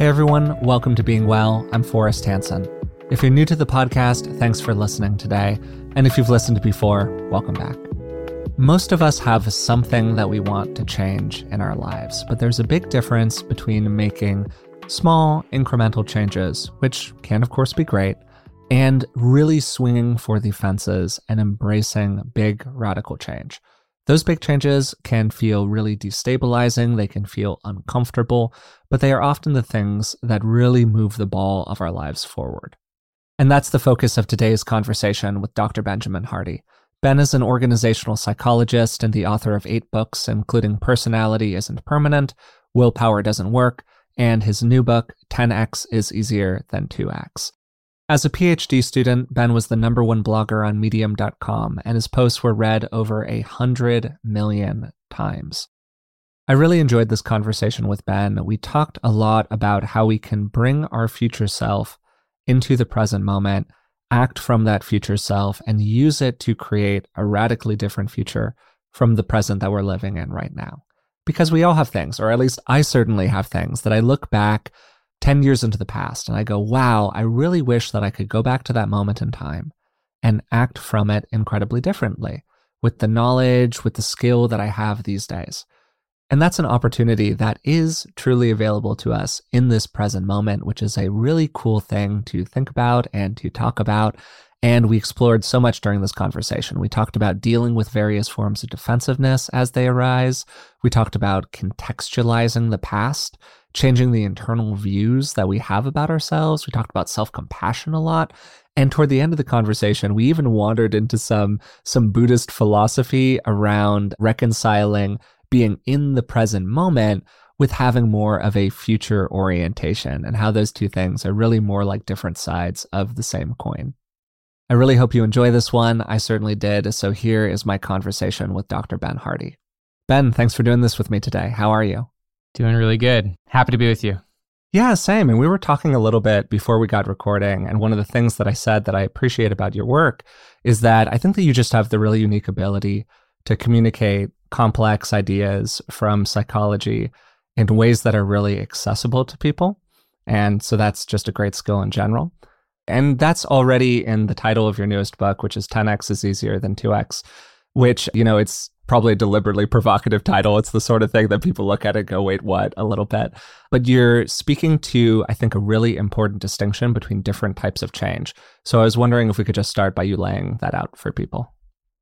Hey everyone, welcome to Being Well. I'm Forrest Hanson. If you're new to the podcast, thanks for listening today. And if you've listened before, welcome back. Most of us have something that we want to change in our lives, but there's a big difference between making small, incremental changes, which can, of course, be great, and really swinging for the fences and embracing big, radical change. Those big changes can feel really destabilizing, they can feel uncomfortable, but they are often the things that really move the ball of our lives forward. And that's the focus of today's conversation with Dr. Benjamin Hardy. Ben is an organizational psychologist and the author of eight books, including Personality Isn't Permanent, Willpower Doesn't Work, and his new book, 10x is Easier Than 2x. As a PhD student, Ben was the number one blogger on Medium.com, and his posts were read over a hundred million times. I really enjoyed this conversation with Ben. We talked a lot about how we can bring our future self into the present moment, act from that future self, and use it to create a radically different future from the present that we're living in right now. Because we all have things, or at least I certainly have things that I look back 10 years into the past and I go, wow, I really wish that I could go back to that moment in time and act from it incredibly differently with the knowledge, with the skill that I have these days. And that's an opportunity that is truly available to us in this present moment, which is a really cool thing to think about and to talk about. And we explored so much during this conversation. We talked about dealing with various forms of defensiveness as they arise. We talked about contextualizing the past changing the internal views that we have about ourselves. We talked about self-compassion a lot. And toward the end of the conversation, we even wandered into some some Buddhist philosophy around reconciling being in the present moment with having more of a future orientation and how those two things are really more like different sides of the same coin. I really hope you enjoy this one. I certainly did. So here is my conversation with Dr. Ben Hardy. Ben, thanks for doing this with me today. How are you? Doing really good. Happy to be with you. Yeah, same. And we were talking a little bit before we got recording. And one of the things that I said that I appreciate about your work is that I think that you just have the really unique ability to communicate complex ideas from psychology in ways that are really accessible to people. And so that's just a great skill in general. And that's already in the title of your newest book, which is 10x is easier than 2x, which, you know, it's probably a deliberately provocative title. It's the sort of thing that people look at and go, wait, what? A little bit. But you're speaking to, I think, a really important distinction between different types of change. So I was wondering if we could just start by you laying that out for people.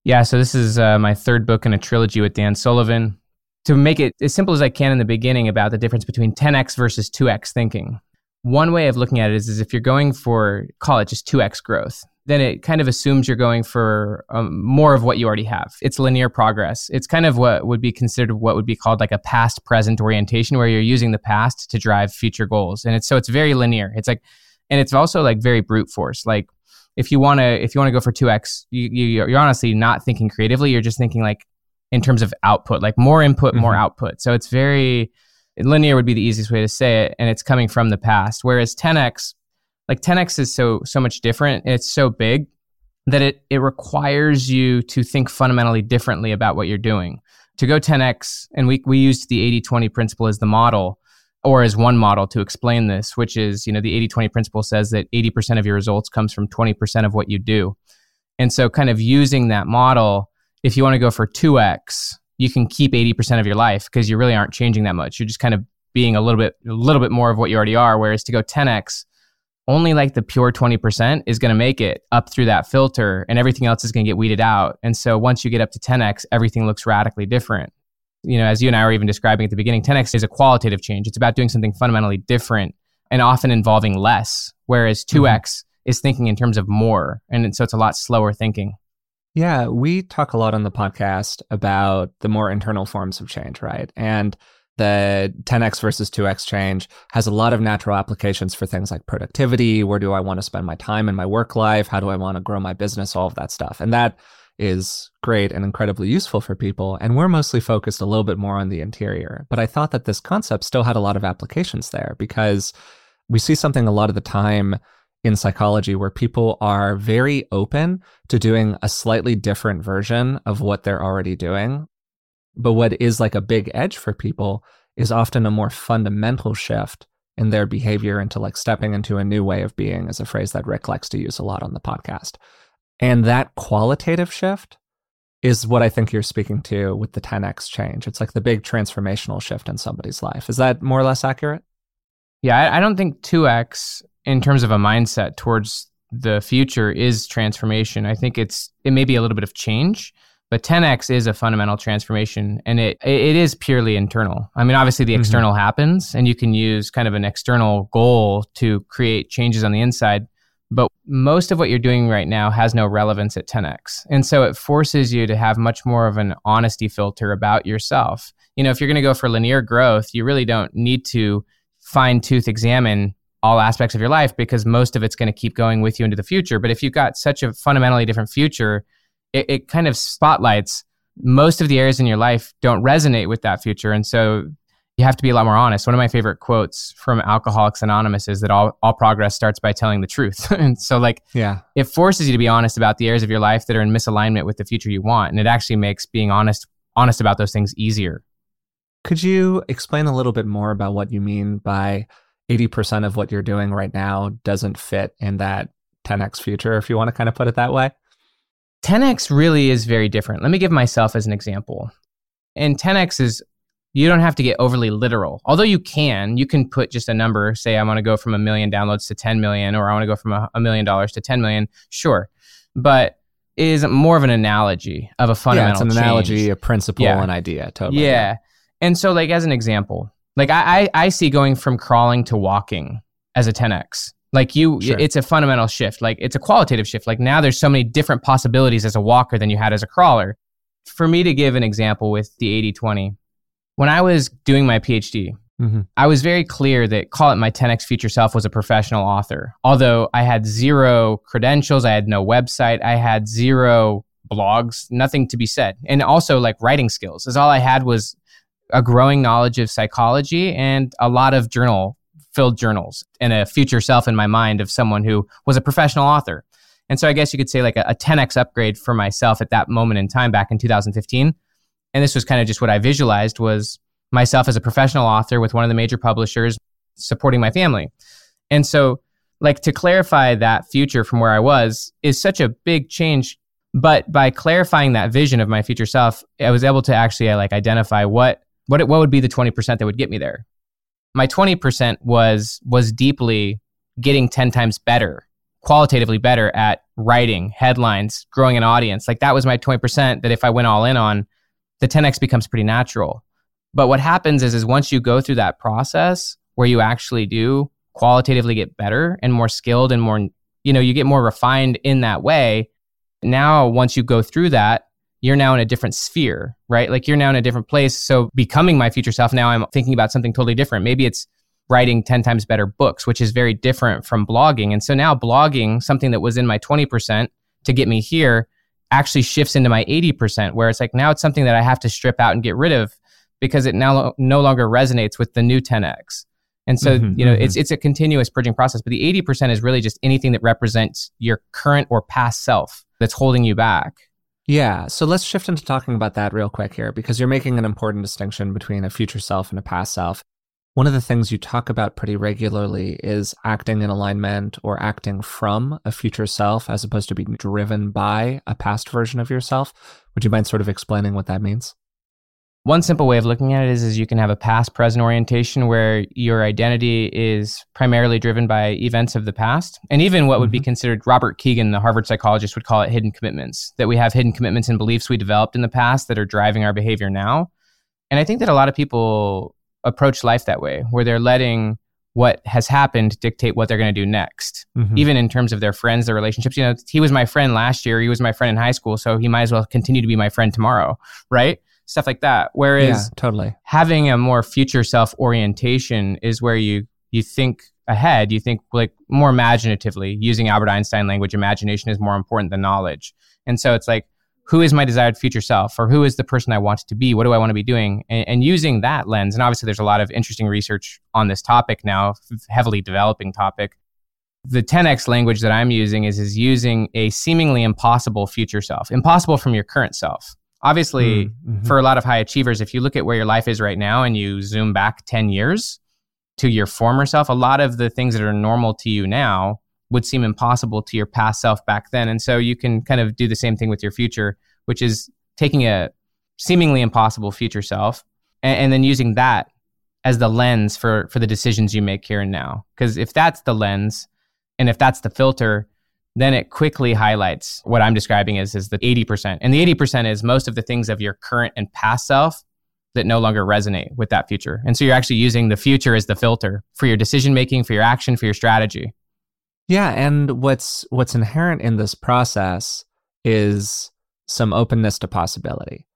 Yeah, so this is uh, my third book in a trilogy with Dan Sullivan. To make it as simple as I can in the beginning about the difference between 10x versus 2x thinking. One way of looking at it is, is if you're going for, call it just 2x growth, then it kind of assumes you're going for um, more of what you already have. It's linear progress. It's kind of what would be considered what would be called like a past present orientation, where you're using the past to drive future goals. And it's so it's very linear. It's like, and it's also like very brute force. Like if you want to if you want to go for 2x, you, you you're honestly not thinking creatively. You're just thinking like in terms of output, like more input, mm-hmm. more output. So it's very linear would be the easiest way to say it, and it's coming from the past. Whereas 10x like 10x is so so much different. It's so big that it it requires you to think fundamentally differently about what you're doing. To go 10x and we we used the 80-20 principle as the model or as one model to explain this which is you know the 80-20 principle says that 80% of your results comes from 20% of what you do. And so kind of using that model if you want to go for 2x you can keep 80% of your life because you really aren't changing that much. You're just kind of being a little bit a little bit more of what you already are whereas to go 10x only like the pure 20% is going to make it up through that filter and everything else is going to get weeded out. And so once you get up to 10x, everything looks radically different. You know, as you and I were even describing at the beginning, 10x is a qualitative change. It's about doing something fundamentally different and often involving less, whereas 2x mm-hmm. is thinking in terms of more. And so it's a lot slower thinking. Yeah, we talk a lot on the podcast about the more internal forms of change, right? And the 10x versus 2x change has a lot of natural applications for things like productivity. Where do I want to spend my time in my work life? How do I want to grow my business? All of that stuff. And that is great and incredibly useful for people. And we're mostly focused a little bit more on the interior. But I thought that this concept still had a lot of applications there because we see something a lot of the time in psychology where people are very open to doing a slightly different version of what they're already doing but what is like a big edge for people is often a more fundamental shift in their behavior into like stepping into a new way of being is a phrase that Rick likes to use a lot on the podcast. And that qualitative shift is what I think you're speaking to with the 10x change. It's like the big transformational shift in somebody's life. Is that more or less accurate? Yeah, I, don't think 2x in terms of a mindset towards the future is transformation. I think it's it may be a little bit of change, but 10x is a fundamental transformation and it it is purely internal. I mean, obviously the mm-hmm. external happens and you can use kind of an external goal to create changes on the inside, but most of what you're doing right now has no relevance at 10x. And so it forces you to have much more of an honesty filter about yourself. You know, if you're going to go for linear growth, you really don't need to fine tooth examine all aspects of your life because most of it's going to keep going with you into the future. But if you've got such a fundamentally different future, it, it kind of spotlights most of the areas in your life don't resonate with that future. And so you have to be a lot more honest. One of my favorite quotes from Alcoholics Anonymous is that all, all progress starts by telling the truth. and so, like, yeah, it forces you to be honest about the areas of your life that are in misalignment with the future you want. And it actually makes being honest, honest about those things easier. Could you explain a little bit more about what you mean by 80% of what you're doing right now doesn't fit in that 10x future, if you want to kind of put it that way? 10x really is very different. Let me give myself as an example. And 10x is you don't have to get overly literal. Although you can, you can put just a number, say I want to go from a million downloads to 10 million, or I want to go from a, million dollars to 10 million. Sure. But is more of an analogy of a fundamental Yeah, it's an change. analogy, a principle, yeah. an idea. Totally. Yeah. yeah. And so like as an example, like I, I, I see going from crawling to walking as a 10x. Like you, sure. it's a fundamental shift. Like it's a qualitative shift. Like now there's so many different possibilities as a walker than you had as a crawler. For me to give an example with the 80 20, when I was doing my PhD, mm-hmm. I was very clear that Call It My 10X Future Self was a professional author. Although I had zero credentials, I had no website, I had zero blogs, nothing to be said. And also like writing skills, is all I had was a growing knowledge of psychology and a lot of journal filled journals and a future self in my mind of someone who was a professional author. And so I guess you could say like a, a 10x upgrade for myself at that moment in time back in 2015. And this was kind of just what I visualized was myself as a professional author with one of the major publishers supporting my family. And so like to clarify that future from where I was is such a big change but by clarifying that vision of my future self I was able to actually like identify what what it, what would be the 20% that would get me there my 20% was was deeply getting 10 times better qualitatively better at writing headlines growing an audience. Like that was my 20% that if i went all in on the 10x becomes pretty natural. But what happens is is once you go through that process where you actually do qualitatively get better and more skilled and more you know you get more refined in that way now once you go through that you're now in a different sphere, right? Like you're now in a different place. So becoming my future self, now I'm thinking about something totally different. Maybe it's writing 10 times better books, which is very different from blogging. And so now blogging, something that was in my 20% to get me here, actually shifts into my 80%, where it's like now it's something that I have to strip out and get rid of because it now no longer resonates with the new 10x. And so, mm-hmm, you know, mm-hmm. it's it's a continuous purging process. But the 80% is really just anything that represents your current or past self that's holding you back. Yeah. So let's shift into talking about that real quick here because you're making an important distinction between a future self and a past self. One of the things you talk about pretty regularly is acting in alignment or acting from a future self as opposed to being driven by a past version of yourself. Would you mind sort of explaining what that means? One simple way of looking at it is, is you can have a past present orientation where your identity is primarily driven by events of the past. And even what mm-hmm. would be mm-hmm. considered Robert Kegan the Harvard psychologist, would call it hidden commitments, that we have hidden commitments and beliefs we developed in the past that are driving our behavior now. And I think that a lot of people approach life that way, where they're letting what has happened dictate what they're going to do next, mm-hmm. even in terms of their friends, their relationships. You know, he was my friend last year, he was my friend in high school, so he might as well continue to be my friend tomorrow, right? Stuff like that. Whereas yeah, totally having a more future self orientation is where you you think ahead, you think like more imaginatively. Using Albert Einstein language, imagination is more important than knowledge. And so it's like, who is my desired future self, or who is the person I want to be? What do I want to be doing? And, and using that lens, and obviously there's a lot of interesting research on this topic now, heavily developing topic. The 10x language that I'm using is is using a seemingly impossible future self, impossible from your current self Obviously, mm, mm-hmm. for a lot of high achievers, if you look at where your life is right now and you zoom back 10 years, to your former self, a lot of the things that are normal to you now would seem impossible to your past self back then. And so you can kind of do the same thing with your future, which is taking a seemingly impossible future self and, and then using that as the lens for for the decisions you make here and now. Because if that's the lens and if that's the filter, then it quickly highlights what I'm describing as, as the 80%. And the 80% is most of the things of your current and past self that no longer resonate with that future. And so you're actually using the future as the filter for your decision making, for your action, for your strategy. Yeah, and what's what's inherent in this process is some openness to possibility.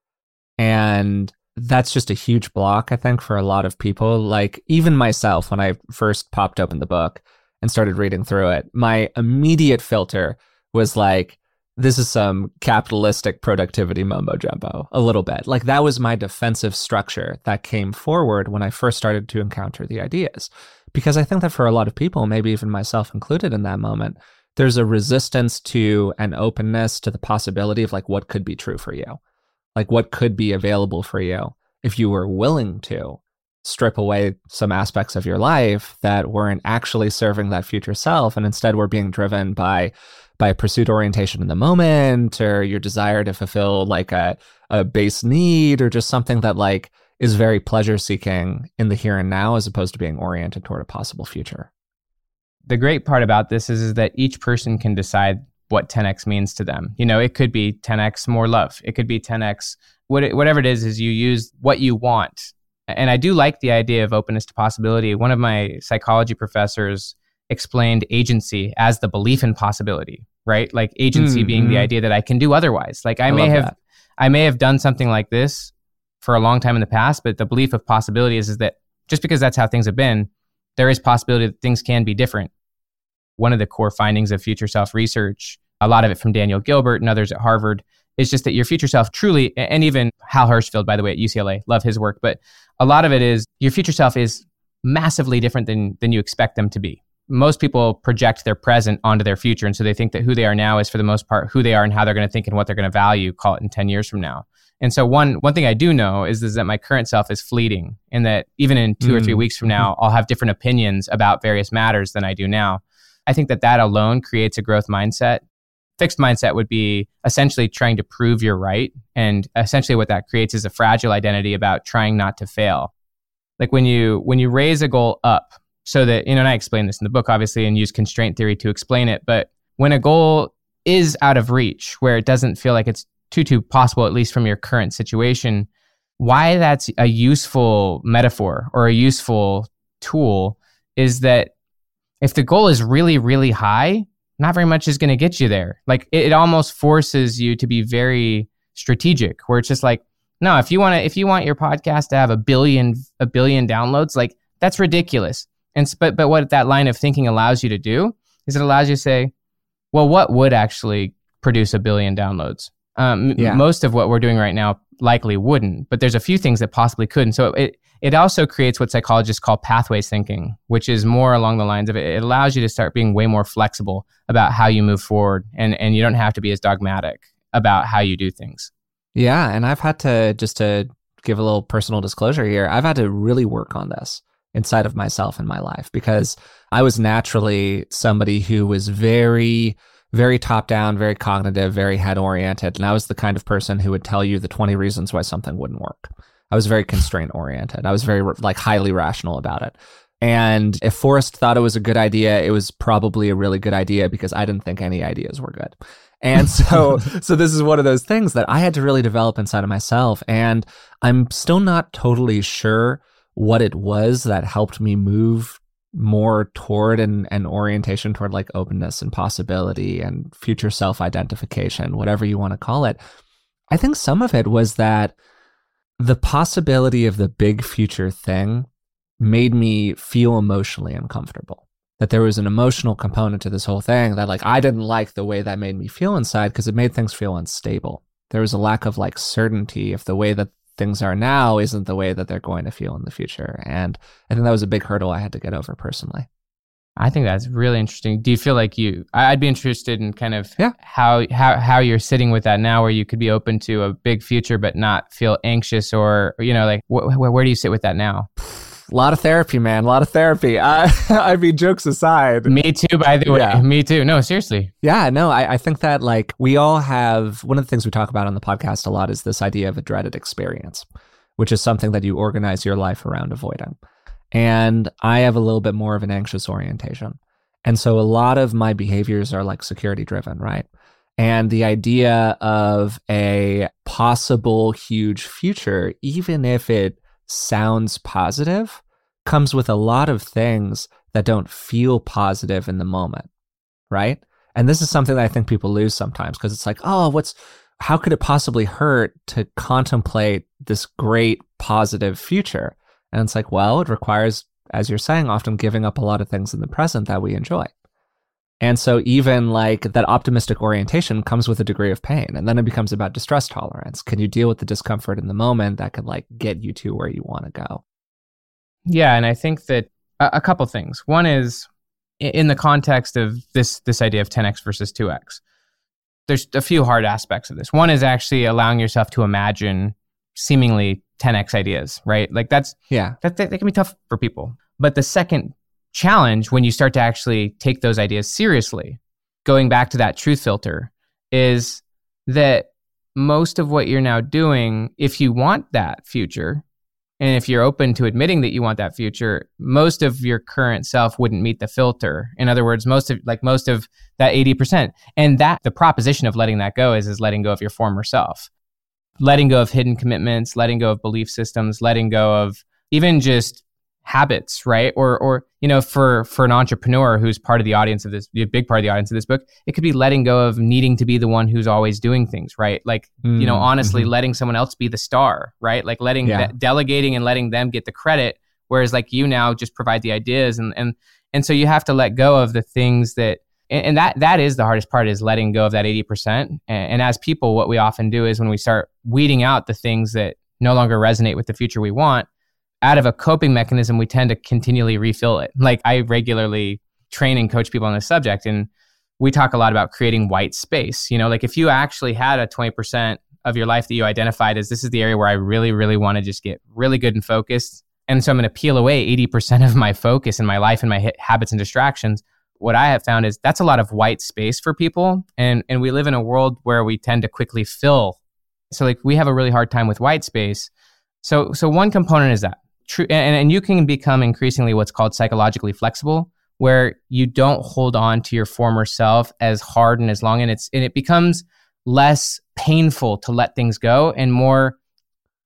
And that's just a huge block, I think, for a lot of people. Like, even myself, when I first popped open the book and started reading through it, my immediate filter was like, this is some capitalistic productivity mumbo jumbo, a little bit. Like, that was my defensive structure that came forward when I first started to encounter the ideas. Because I think that for a lot of people, maybe even myself included in that moment, there's a resistance to an openness to the possibility of like what could be true for you like what could be available for you if you were willing to strip away some aspects of your life that weren't actually serving that future self and instead were being driven by by pursuit orientation in the moment or your desire to fulfill like a, a base need or just something that like is very pleasure seeking in the here and now as opposed to being oriented toward a possible future the great part about this is, is that each person can decide what 10x means to them. You know, it could be 10x more love. It could be 10x whatever it is is you use what you want. And I do like the idea of openness to possibility. One of my psychology professors explained agency as the belief in possibility, right? Like agency mm-hmm. being the idea that I can do otherwise. Like I, I may have that. I may have done something like this for a long time in the past, but the belief of possibility is, is that just because that's how things have been, there is possibility that things can be different. One of the core findings of future self research a lot of it from Daniel Gilbert and others at Harvard, is just that your future self truly, and even Hal Hershfield, by the way, at UCLA, love his work, but a lot of it is your future self is massively different than, than you expect them to be. Most people project their present onto their future. And so they think that who they are now is, for the most part, who they are and how they're going to think and what they're going to value, call it in 10 years from now. And so one one thing I do know is, is that my current self is fleeting and that even in two mm. or three mm. weeks from now, I'll have different opinions about various matters than I do now. I think that that alone creates a growth mindset fixed mindset would be essentially trying to prove you're right. And essentially what that creates is a fragile identity about trying not to fail. Like when you when you raise a goal up so that, you know, and I explain this in the book obviously and use constraint theory to explain it, but when a goal is out of reach, where it doesn't feel like it's too too possible, at least from your current situation, why that's a useful metaphor or a useful tool is that if the goal is really, really high, not very much is going to get you there. Like it, it, almost forces you to be very strategic, where it's just like, no, if you want to, if you want your podcast to have a billion, a billion downloads, like that's ridiculous. And but but what that line of thinking allows you to do is it allows you to say, well, what would actually produce a billion downloads? Um, yeah. Most of what we're doing right now likely wouldn't, but there's a few things that possibly could. And so it it also creates what psychologists call pathways thinking, which is more along the lines of it, allows you to start being way more flexible about how you move forward, and and you don't have to be as dogmatic about how you do things. Yeah, and I've had to just to give a little personal disclosure here. I've had to really work on this inside of myself in my life because I was naturally somebody who was very very top down, very cognitive, very head oriented. And I was the kind of person who would tell you the 20 reasons why something wouldn't work. I was very constraint oriented. I was very like highly rational about it. And if Forrest thought it was a good idea, it was probably a really good idea because I didn't think any ideas were good. And so, so this is one of those things that I had to really develop inside of myself. And I'm still not totally sure what it was that helped me move more toward an, an orientation toward like openness and possibility and future self identification, whatever you want to call it. I think some of it was that the possibility of the big future thing made me feel emotionally uncomfortable. That there was an emotional component to this whole thing that, like, I didn't like the way that made me feel inside because it made things feel unstable. There was a lack of like certainty if the way that things are now isn't the way that they're going to feel in the future. And I think that was a big hurdle I had to get over personally. I think that's really interesting. Do you feel like you? I'd be interested in kind of yeah. how how how you're sitting with that now, where you could be open to a big future but not feel anxious, or you know, like wh- wh- where do you sit with that now? A lot of therapy, man. A lot of therapy. Uh, I mean, jokes aside. Me too, by the way. Yeah. Me too. No, seriously. Yeah, no, I, I think that like we all have one of the things we talk about on the podcast a lot is this idea of a dreaded experience, which is something that you organize your life around avoiding. And I have a little bit more of an anxious orientation. And so a lot of my behaviors are like security driven, right? And the idea of a possible huge future, even if it sounds positive, comes with a lot of things that don't feel positive in the moment, right? And this is something that I think people lose sometimes because it's like, oh, what's, how could it possibly hurt to contemplate this great positive future? And it's like, well, it requires, as you're saying, often giving up a lot of things in the present that we enjoy. And so even like that optimistic orientation comes with a degree of pain. And then it becomes about distress tolerance. Can you deal with the discomfort in the moment that could like get you to where you want to go? Yeah, and I think that a, a couple things. One is in the context of this this idea of 10x versus 2x. There's a few hard aspects of this. One is actually allowing yourself to imagine seemingly 10x ideas, right? Like that's yeah, that, that, that can be tough for people. But the second challenge when you start to actually take those ideas seriously, going back to that truth filter, is that most of what you're now doing, if you want that future, and if you're open to admitting that you want that future, most of your current self wouldn't meet the filter. In other words, most of like most of that 80%. And that the proposition of letting that go is is letting go of your former self. Letting go of hidden commitments, letting go of belief systems, letting go of even just habits, right? Or or you know, for for an entrepreneur who's part of the audience of this, a big part of the audience of this book, it could be letting go of needing to be the one who's always doing things, right? Like mm, you know, mm-hmm. honestly, mm-hmm. letting someone else be the star, right? Like letting yeah. de- delegating and letting them get the credit, whereas like you now just provide the ideas and and and so you have to let go of the things that and, that that is the hardest part is letting go of that 80% and, and as people what we often do is when we start weeding out the things that no longer resonate with the future we want out of a coping mechanism, we tend to continually refill it. Like I regularly train and coach people on this subject, and we talk a lot about creating white space. You know, like if you actually had a 20% of your life that you identified as this is the area where I really, really want to just get really good and focused. And so I'm going to peel away 80% of my focus in my life and my habits and distractions. What I have found is that's a lot of white space for people. And, and we live in a world where we tend to quickly fill. So like we have a really hard time with white space. So, so one component is that true and, and you can become increasingly what's called psychologically flexible where you don't hold on to your former self as hard and as long and it's and it becomes less painful to let things go and more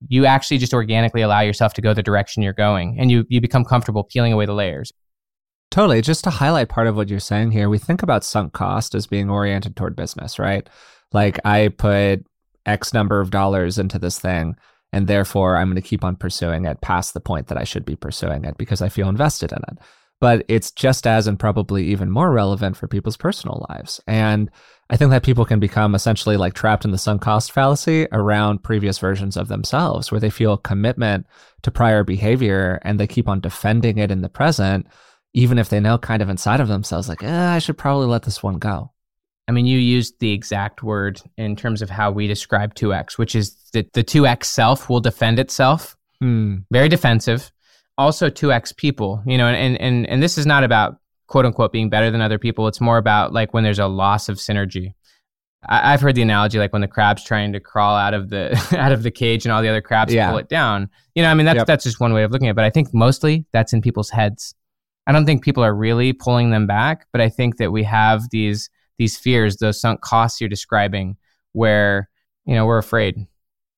you actually just organically allow yourself to go the direction you're going and you you become comfortable peeling away the layers totally just to highlight part of what you're saying here we think about sunk cost as being oriented toward business right like i put x number of dollars into this thing and therefore I'm going to keep on pursuing it past the point that I should be pursuing it because I feel invested in it. But it's just as and probably even more relevant for people's personal lives. And I think that people can become essentially like trapped in the sunk cost fallacy around previous versions of themselves, where they feel commitment to prior behavior and they keep on defending it in the present, even if they know kind of inside of themselves, like, eh, I should probably let this one go. I mean, you used the exact word in terms of how we describe 2x, which is that the 2x self will defend itself. Hmm. Very defensive. Also 2x people, you know, and, and, and this is not about quote unquote being better than other people. It's more about like when there's a loss of synergy. I, have heard the analogy like when the crab's trying to crawl out of the out of the cage and all the other crabs yeah. pull it down. You know, I mean that's yep. that's just one way of looking at it. But I think mostly that's in people's heads. I don't think people are really pulling them back, but I think that we have these these fears, those sunk costs you're describing, where you know we're afraid.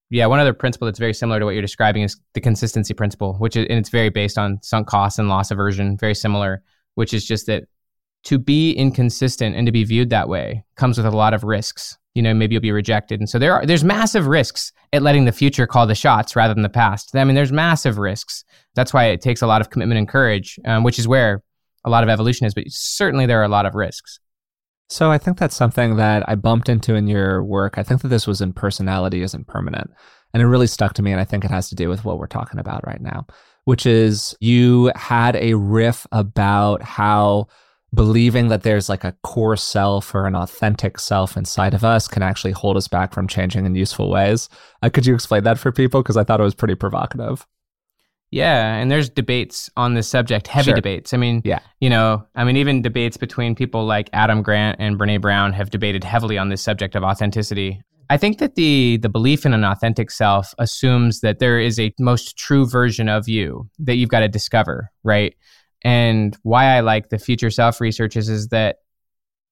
Yeah, one other principle that's very similar to what you're describing is the consistency principle, which is and it's very based on sunk costs and loss aversion, very similar, which is just that to be inconsistent and to be viewed that way comes with a lot of risks. You know, maybe you'll be rejected, and so there are there's massive risks at letting the future call the shots rather than the past. I mean, there's massive risks. That's why it takes a lot of commitment and courage, um, which is where a lot of evolution is. But certainly, there are a lot of risks. So I think that's something that I bumped into in your work. I think that this was in personality isn't permanent. And it really stuck to me. And I think it has to do with what we're talking about right now, which is you had a riff about how believing that there's like a core self or an authentic self inside of us can actually hold us back from changing in useful ways. Uh, could you explain that for people? Because I thought it was pretty provocative. Yeah, and there's debates on this subject, heavy Sure. debates. I mean, Yeah. you know, I mean, even debates between people like Adam Grant and Brene Brown have debated heavily on this subject of authenticity. I think that the the belief in an authentic self assumes that there is a most true version of you that you've got to discover, right? And why I like the future self research is, is that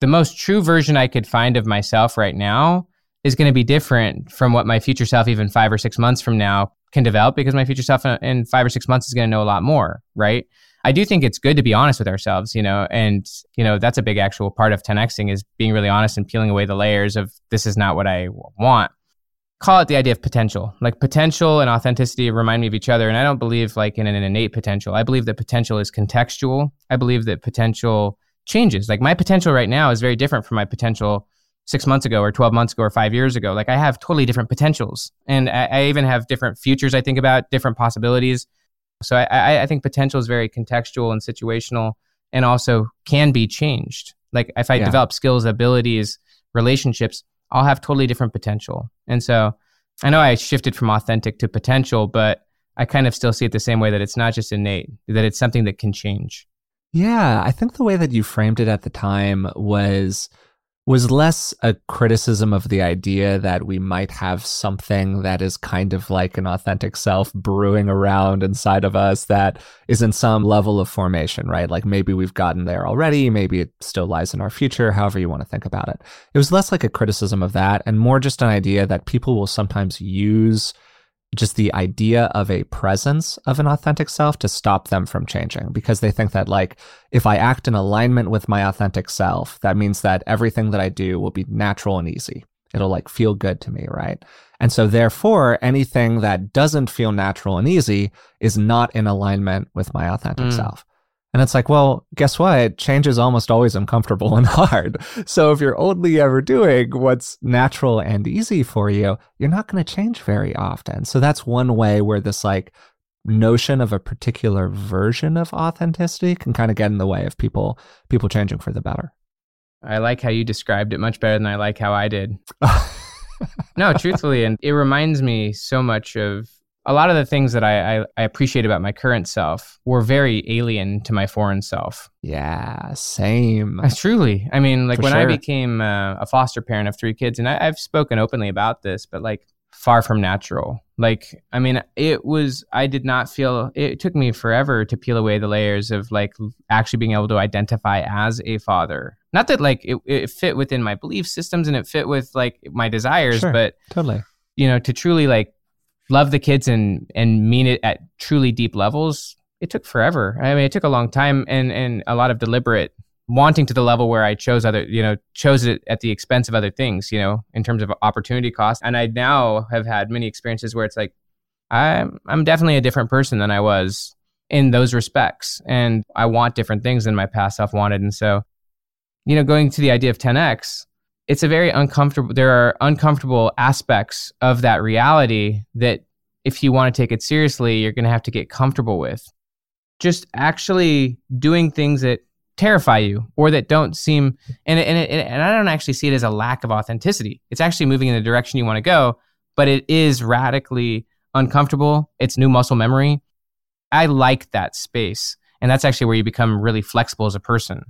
the most true version I could find of myself right now is going to be different from what my future self, even five or six months from now, can develop because my future self in- in five or six months is going to know a lot more, right? I do think it's good to be honest with ourselves, you know, and you know that's a big actual part of 10xing is being really honest and peeling away the layers of this is not what I want. Call it the idea of potential. Like potential and authenticity remind me of each other, and I don't believe like in an innate potential. I believe that potential is contextual. I believe that potential changes. Like my potential right now is very different from my potential six months ago or 12 months ago or five years ago. Like I have totally different potentials. And I, I even have different futures I think about, different possibilities. So I, I, I think potential is very contextual and situational and also can be changed. Like if I Yeah. develop skills, abilities, relationships, I'll have totally different potential. And so I know I shifted from authentic to potential, but I kind of still see it the same way that it's not just innate, that it's something that can change. Yeah, I think the way that you framed it at the time was was less a criticism of the idea that we might have something that is kind of like an authentic self brewing around inside of us that is in some level of formation, right? Like maybe we've gotten there already, maybe it still lies in our future, however you want to think about it. It was less like a criticism of that and more just an idea that people will sometimes use just the idea of a presence of an authentic self to stop them from changing because they think that like if I act in alignment with my authentic self, that means that everything that I do will be natural and easy. It'll like feel good to me, right? And so therefore, anything that doesn't feel natural and easy is not in alignment with my authentic Mm. self. And it's like, well, guess what? Change is almost always uncomfortable and hard. So if you're only ever doing what's natural and easy for you, you're not going to change very often. So that's one way where this like notion of a particular version of authenticity can kind of get in the way of people people changing for the better. I like how you described it much better than I like how I did. No, truthfully, and it reminds me so much of a lot of the things that I, I, I appreciate about my current self were very alien to my foreign self. yeah, same. Uh, Truly, I mean, like For when I became uh, a foster parent of three kids, and I, I've spoken openly about this, but like far from natural. Like, I mean, it was. I did not feel. It took me forever to peel away the layers of like actually being able to identify as a father. Not that like it, it fit within my belief systems and it fit with like my desires, Sure. but Totally. you know, to truly like love the kids and and mean it at truly deep levels, it took forever. I mean, it took a long time and and a lot of deliberate wanting to the level where I chose other, you know, chose it at the expense of other things, you know, in terms of opportunity cost. And I now have had many experiences where it's like I'm I'm definitely a different person than I was in those respects, and I want different things than my past self wanted. And so, you know, going to the idea of 10x, it's a very uncomfortable there are uncomfortable aspects of that reality that if you want to take it seriously you're going to have to get comfortable with. Just actually doing things that terrify you or that don't seem and and, it, and I don't actually see it as a lack of authenticity. It's actually moving in the direction you want to go but it is radically uncomfortable. It's new muscle memory. I like that space and that's actually where you become really flexible as a person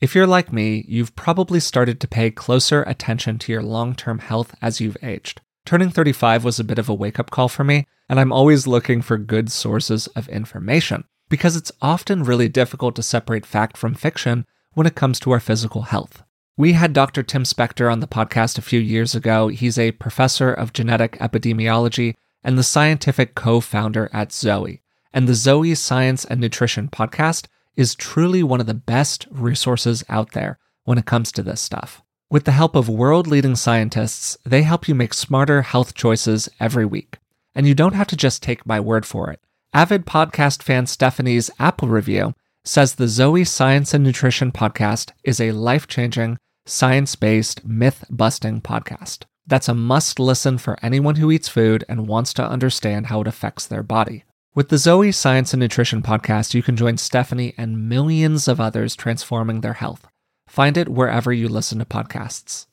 If you're like me, you've probably started to pay closer attention to your long term health as you've aged. Turning 35 was a bit of a wake up call for me, and I'm always looking for good sources of information because it's often really difficult to separate fact from fiction when it comes to our physical health. We had Dr. Tim Spector on the podcast a few years ago. He's a professor of genetic epidemiology and the scientific co founder at Zoe. And the Zoe Science and Nutrition podcast is truly one of the best resources out there when it comes to this stuff. With the help of world leading scientists, they help you make smarter health choices every week. And you don't have to just take my word for it. Avid podcast fan Stephanie's Apple review says the Zoe Science and Nutrition podcast is a life changing, science based, myth busting podcast. That's a must listen for anyone who eats food and wants to understand how it affects their body. With the Zoe Science and Nutrition podcast, you can join Stephanie and millions of others transforming their health. Find it wherever you listen to podcasts.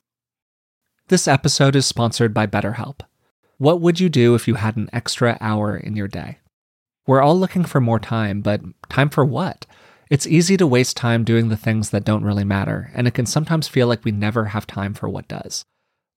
This episode is sponsored by BetterHelp. What would you do if you had an extra hour in your day? We're all looking for more time, but time for what? It's easy to waste time doing the things that don't really matter, and it can sometimes feel like we never have time for what does.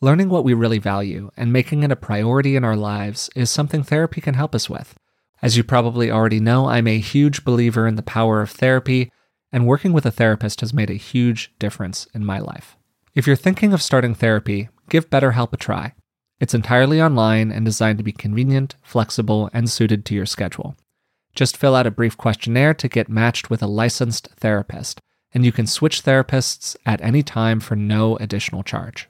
Learning what we really value and making it a priority in our lives is something therapy can help us with. As you probably already know, I'm a huge believer in the power of therapy, and working with a therapist has made a huge difference in my life. If you're thinking of starting therapy, give BetterHelp a try. It's entirely online and designed to be convenient, flexible, and suited to your schedule. Just fill out a brief questionnaire to get matched with a licensed therapist, and you can switch therapists at any time for no additional charge.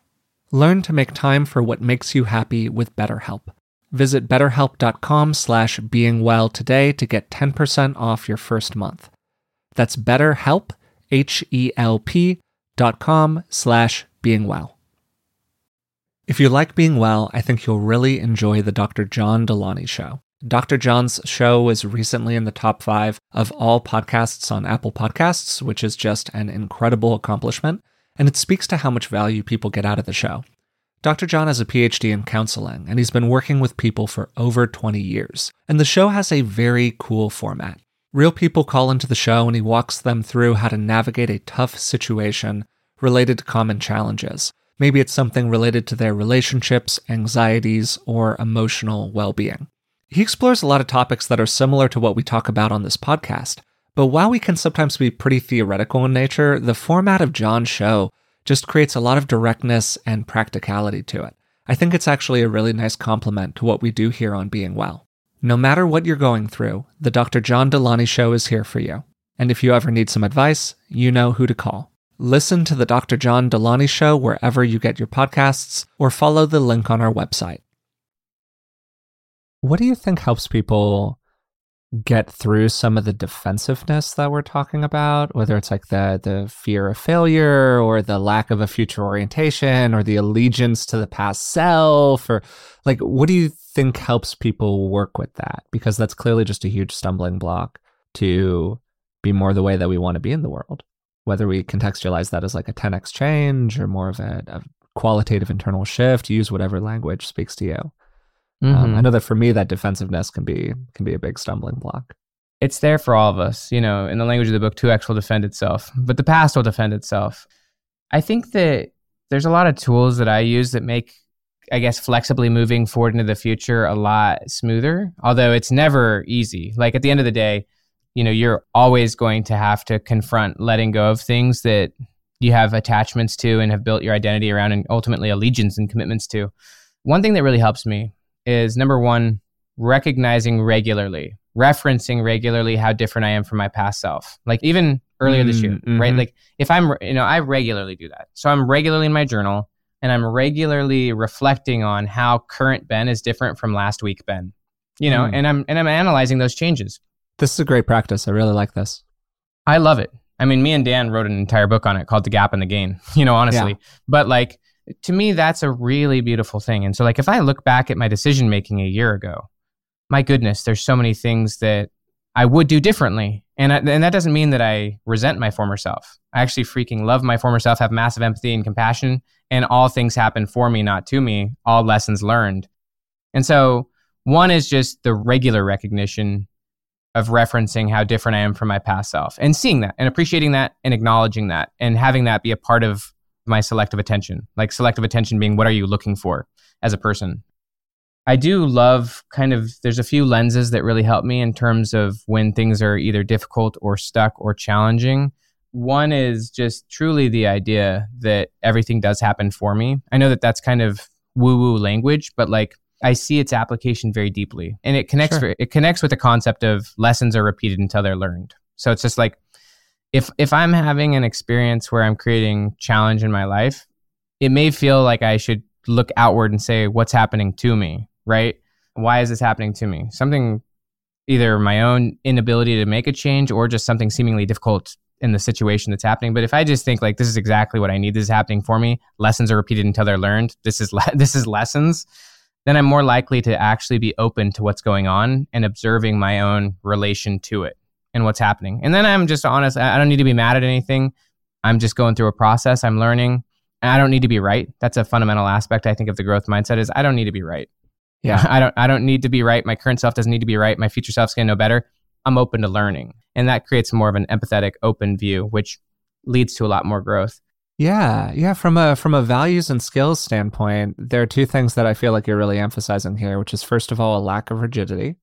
Learn to make time for what makes you happy with BetterHelp. Visit betterhelp.com slash beingwell today to get 10% off your first month. That's betterhelp, H-E-L-P dot com slash beingwell. If you like being well, I think you'll really enjoy the Dr. John Delaney show. Dr. John's show was recently in the top five of all podcasts on Apple Podcasts, which is just an incredible accomplishment, and it speaks to how much value people get out of the show. Dr. John has a PhD in counseling, and he's been working with people for over 20 years. And the show has a very cool format. Real people call into the show, and he walks them through how to navigate a tough situation related to common challenges. Maybe it's something related to their relationships, anxieties, or emotional well being. He explores a lot of topics that are similar to what we talk about on this podcast. But while we can sometimes be pretty theoretical in nature, the format of John's show just creates a lot of directness and practicality to it. I think it's actually a really nice complement to what we do here on Being Well. No matter what you're going through, the Dr. John Delaney Show is here for you. And if you ever need some advice, you know who to call. Listen to the Dr. John Delaney Show wherever you get your podcasts or follow the link on our website. What do you think helps people get through some of the defensiveness that we're talking about, whether it's like the the fear of failure or the lack of a future orientation or the allegiance to the past self or like what do you think helps people work with that? Because that's clearly just a huge stumbling block to be more the way that we want to be in the world. Whether we contextualize that as like a 10x change or more of a, a qualitative internal shift, use whatever language speaks to you. Mm-hmm. Um, I mm-hmm. know that for me, that defensiveness can be can be a big stumbling block. It's there for all of us, you know. In the language of the book, 2x will defend itself, but the past will defend itself. I think that there's a lot of tools that I use that make, I guess, flexibly moving forward into the future a lot smoother. Although it's never easy. Like at the end of the day, you know, you're always going to have to confront letting go of things that you have attachments to and have built your identity around, and ultimately allegiance and commitments to. One thing that really helps me is number one, recognizing regularly, referencing regularly how different I am from my past self. Like even earlier mm, this year, mm-hmm. right? Like if I'm, you know, I regularly do that. So I'm regularly in my journal and I'm regularly reflecting on how current Ben is different from last week Ben. You know, mm. and I'm and I'm analyzing those changes. This is a great practice. I really like this. I love it. I mean, me and Dan wrote an entire book on it called The Gap and the Gain, you know, honestly. Yeah. But like to me, that's a really beautiful thing. And so, like, if I look back at my decision making a year ago, my goodness, there's so many things that I would do differently. And, I, and that doesn't mean that I resent my former self. I actually freaking love my former self, have massive empathy and compassion, and all things happen for me, not to me, all lessons learned. And so, one is just the regular recognition of referencing how different I am from my past self and seeing that and appreciating that and acknowledging that and having that be a part of my selective attention. Like selective attention being what are you looking for as a person? I do love kind of there's a few lenses that really help me in terms of when things are either difficult or stuck or challenging. One is just truly the idea that everything does happen for me. I know that that's kind of woo woo language, but like I see its application very deeply and it connects sure. it connects with the concept of lessons are repeated until they're learned. So it's just like if if I'm having an experience where I'm creating challenge in my life, it may feel like I should look outward and say what's happening to me, right? Why is this happening to me? Something either my own inability to make a change or just something seemingly difficult in the situation that's happening. But if I just think like this is exactly what I need, this is happening for me, lessons are repeated until they're learned. This is le- this is lessons. Then I'm more likely to actually be open to what's going on and observing my own relation to it and what's happening. And then I'm just honest. I don't need to be mad at anything. I'm just going through a process. I'm learning. And I don't need to be right. That's a fundamental aspect, I think, of the growth mindset is I don't need to be right. Yeah. I don't I don't need to be right. My current self doesn't need to be right. My future self's gonna know better. I'm open to learning. And that creates more of an empathetic, open view, which leads to a lot more growth. Yeah, yeah. From a from a values and skills standpoint, there are two things that I feel like you're really emphasizing here, which is first of all a lack of rigidity,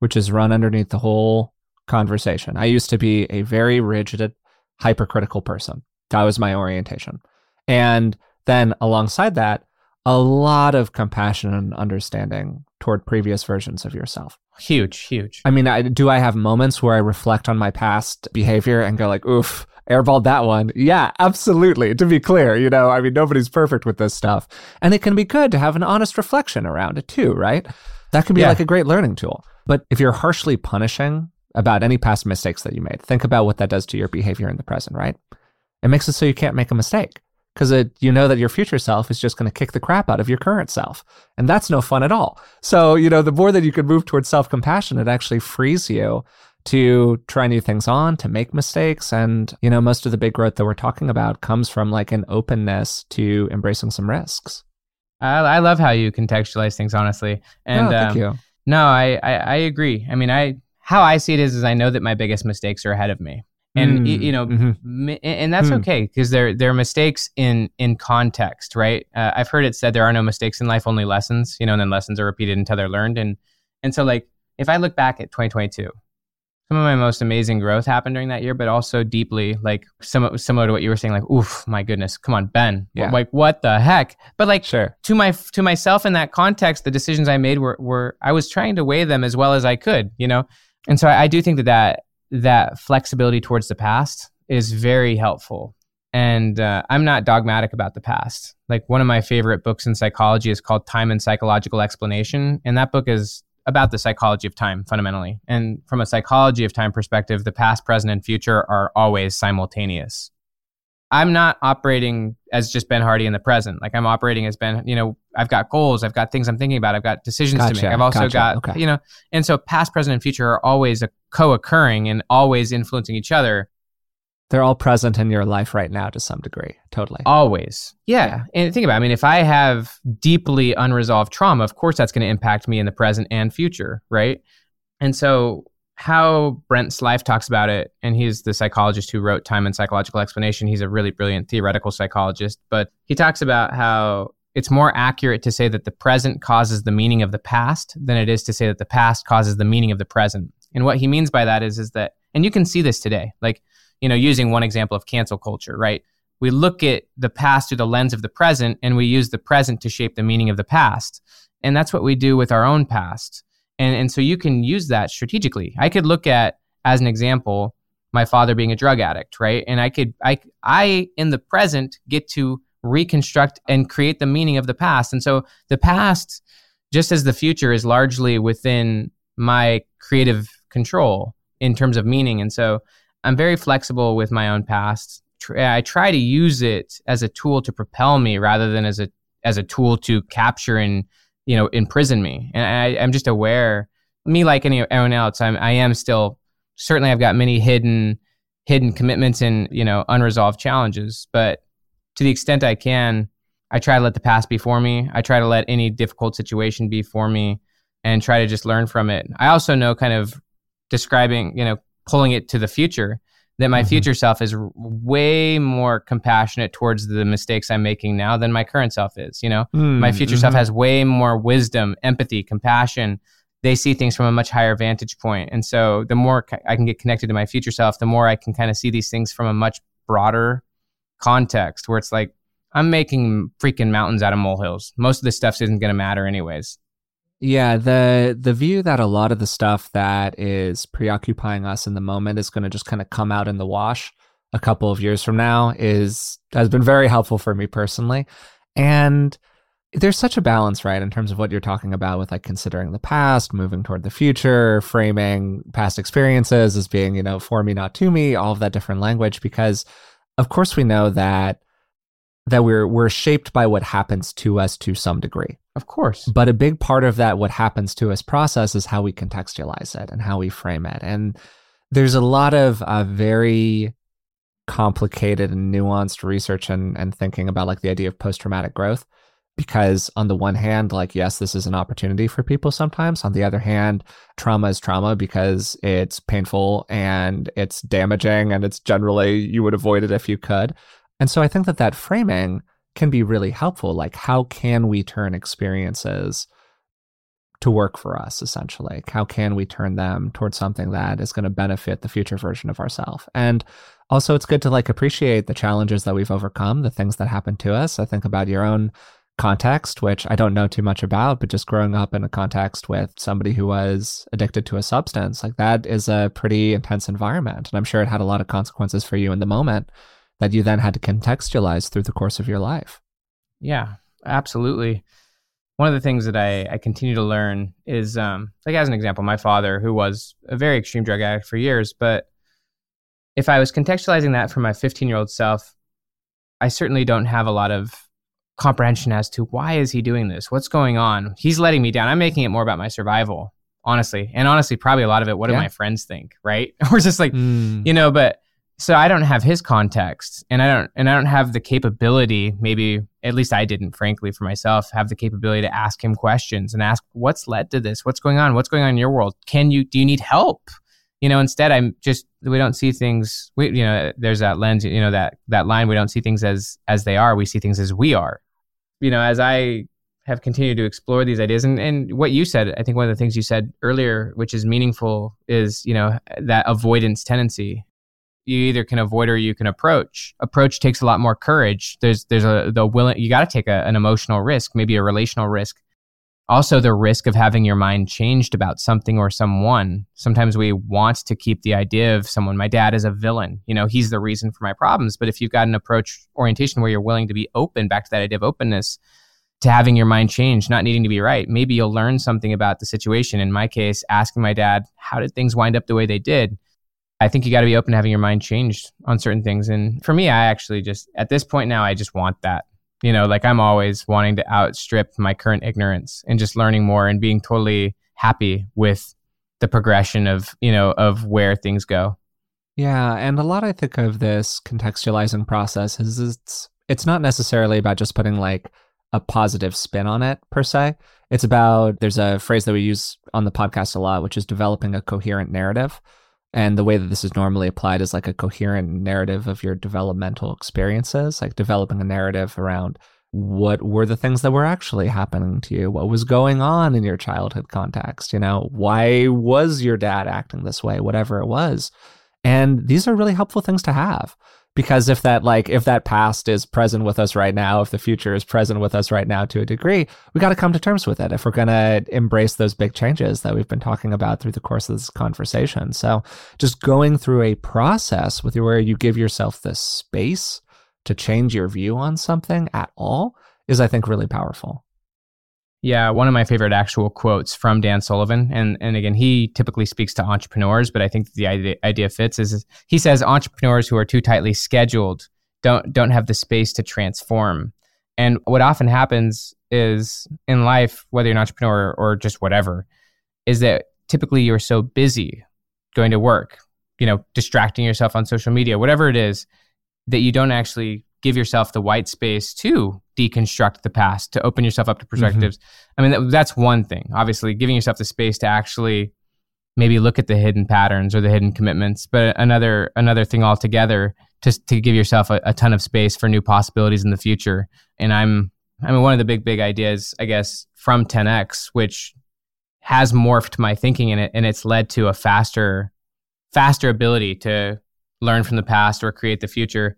which is run underneath the whole conversation. I used to be a very rigid, hypercritical person. That was my orientation. And then alongside that, a lot of compassion and understanding toward previous versions of yourself. Huge, huge. I mean, I, do I have moments where I reflect on my past behavior and go like, oof, airballed that one. Yeah, absolutely. To be clear, you know, I mean, nobody's perfect with this stuff. And it can be good to have an honest reflection around it too, right? That can be Yeah. like a great learning tool. But if you're harshly punishing about any past mistakes that you made, think about what that does to your behavior in the present, right? It makes it so you can't make a mistake because you know that your future self is just going to kick the crap out of your current self. And that's no fun at all. So, you know, the more that you can move towards self compassion, it actually frees you to try new things on, to make mistakes. And, you know, most of the big growth that we're talking about comes from like an openness to embracing some risks. I, I love how you contextualize things honestly. And oh, thank um, you. No, I, I I agree. I mean, I how I see it is is I know that my biggest mistakes are ahead of me, and Mm, you know, mhm. mi- and that's Hmm. okay because they're they're mistakes in in context, right? Uh, I've heard it said there are no mistakes in life, only lessons. You know, and then lessons are repeated until they're learned, and and so like if I look back at 2022. Some of my most amazing growth happened during that year, but also deeply like some, similar to what you were saying, like, oof, my goodness, come on, Ben, Yeah. like what the heck? But like, Sure. to my to myself in that context, the decisions I made were were I was trying to weigh them as well as I could, you know, and so I, I do think that that that flexibility towards the past is very helpful. And uh, I'm not dogmatic about the past. Like one of my favorite books in psychology is called Time and Psychological Explanation, and that book is about the psychology of time fundamentally. And from a psychology of time perspective, the past, present, and future are always simultaneous. I'm not operating as just Ben Hardy in the present. Like I'm operating as Ben, you know, I've got goals, I've got things I'm thinking about, I've got decisions to make. I've also gotcha, got, okay. you know, and so past, present, and future are always a co-occurring and always influencing each other. They're all present in your life right now to some degree. Totally. Always. Yeah. And think about it. I mean, if I have deeply unresolved trauma, of course that's going to impact me in the present and future, right? And so how Brent Slife talks about it, and he's the psychologist who wrote Time and Psychological Explanation. He's a really brilliant theoretical psychologist, but he talks about how it's more accurate to say that the present causes the meaning of the past than it is to say that the past causes the meaning of the present. And what he means by that is, is that, and you can see this today, like, you know, using one example of cancel culture, right? We look at the past through the lens of the present and we use the present to shape the meaning of the past. And that's what we do with our own past. And, and so you can use that strategically. I could look at, as an example, my father being a drug addict, right? And I could, I, I in the present get to reconstruct and create the meaning of the past. And so the past, just as the future, is largely within my creative control in terms of meaning. And so I'm very flexible with my own past. I try to use it as a tool to propel me rather than as a as a tool to capture and you know imprison me. And I, I'm just aware, me like anyone else, I'm I am still certainly I've got many hidden hidden commitments and you know unresolved challenges. But to the extent I can, I try to let the past be for me. I try to let any difficult situation be for me, and try to just learn from it. I also know kind of describing you know pulling it to the future that my Mhm. future self is r- way more compassionate towards the mistakes I'm making now than my current self is. You know, my Mm, future self mhm. has way more wisdom, empathy, compassion. They see things from a much higher vantage point. And so the more c- I can get connected to my future self, the more I can kind of see these things from a much broader context where it's like, I'm making freaking mountains out of molehills. Most of this stuff isn't going to matter anyways. Yeah, the the view that a lot of the stuff that is preoccupying us in the moment is going to just kind of come out in the wash a couple of years from now is has been very helpful for me personally. And there's such a balance, right, in terms of what you're talking about with like considering the past, moving toward the future, framing past experiences as being, you know, for me, not to me, all of that different language, because of course we know that that we're we're shaped by what happens to us to some degree. Of course. But a big part of that, what happens to us process, is how we contextualize it and how we frame it. And there's a lot of uh, very complicated and nuanced research and, and thinking about like the idea of post traumatic growth because on the one hand like yes this is an opportunity for people sometimes on the other hand trauma is trauma because it's painful and it's damaging and it's generally you would avoid it if you could and so i think that that framing can be really helpful like how can we turn experiences to work for us essentially? How can we turn them towards something that is going to benefit the future version of ourselves and also it's good to like appreciate the challenges that we've overcome the things that happened to us. I think about your own context, which I don't know too much about, but just growing up in a context with somebody who was addicted to a substance, like that is a pretty intense environment. And I'm sure it had a lot of consequences for you in the moment that you then had to contextualize through the course of your life. Yeah, absolutely. One of the things that I, I continue to learn is, um, like, as an example, my father, who was a very extreme drug addict for years, but if I was contextualizing that for my 15 year old self, I certainly don't have a lot of comprehension as to why is he doing this? What's going on? He's letting me down. I'm making it more about my survival, honestly. And honestly, probably a lot of it, what yeah. do my friends think? Right. Or just like, mm. you know, but so I don't have his context and I don't and I don't have the capability, maybe at least I didn't, frankly, for myself, have the capability to ask him questions and ask what's led to this? What's going on? What's going on in your world? Can you do you need help? you know instead i'm just we don't see things we you know there's that lens you know that that line we don't see things as as they are we see things as we are you know as i have continued to explore these ideas and and what you said i think one of the things you said earlier which is meaningful is you know that avoidance tendency you either can avoid or you can approach approach takes a lot more courage there's there's a the willing you got to take a, an emotional risk maybe a relational risk also the risk of having your mind changed about something or someone. Sometimes we want to keep the idea of someone. My dad is a villain. You know, he's the reason for my problems. But if you've got an approach orientation where you're willing to be open, back to that idea of openness, to having your mind change, not needing to be right, maybe you'll learn something about the situation. In my case, asking my dad, how did things wind up the way they did? I think you got to be open to having your mind changed on certain things. And for me, I actually just, at this point now, I just want that. You know like i'm always wanting to outstrip my current ignorance and just learning more and being totally happy with the progression of you know of where things go. Yeah and a lot i think of this contextualizing process is it's it's not necessarily about just putting like a positive spin on it per se. It's about there's a phrase that we use on the podcast a lot which is developing a coherent narrative and the way that this is normally applied is like a coherent narrative of your developmental experiences, like developing a narrative around what were the things that were actually happening to you? What was going on in your childhood context? You know, why was your dad acting this way? Whatever it was. And these are really helpful things to have because if that like if that past is present with us right now if the future is present with us right now to a degree we got to come to terms with it if we're going to embrace those big changes that we've been talking about through the course of this conversation. So just going through a process with where you give yourself the space to change your view on something at all is i think really powerful yeah, one of my favorite actual quotes from Dan Sullivan, and and again, he typically speaks to entrepreneurs, but I think the idea, idea fits. Is he says entrepreneurs who are too tightly scheduled don't don't have the space to transform, and what often happens is in life, whether you're an entrepreneur or just whatever, is that typically you're so busy going to work, you know, distracting yourself on social media, whatever it is, that you don't actually give yourself the white space to deconstruct the past, to open yourself up to mm-hmm. perspectives. Mm-hmm. I mean, that, that's one thing. Obviously, giving yourself the space to actually maybe look at the hidden patterns or the hidden commitments. But another another thing altogether, just to give yourself a, a ton of space for new possibilities in the future. And I'm I mean, one of the big big ideas, I guess, from 10x, which has morphed my thinking in it, and it's led to a faster faster ability to learn from the past or create the future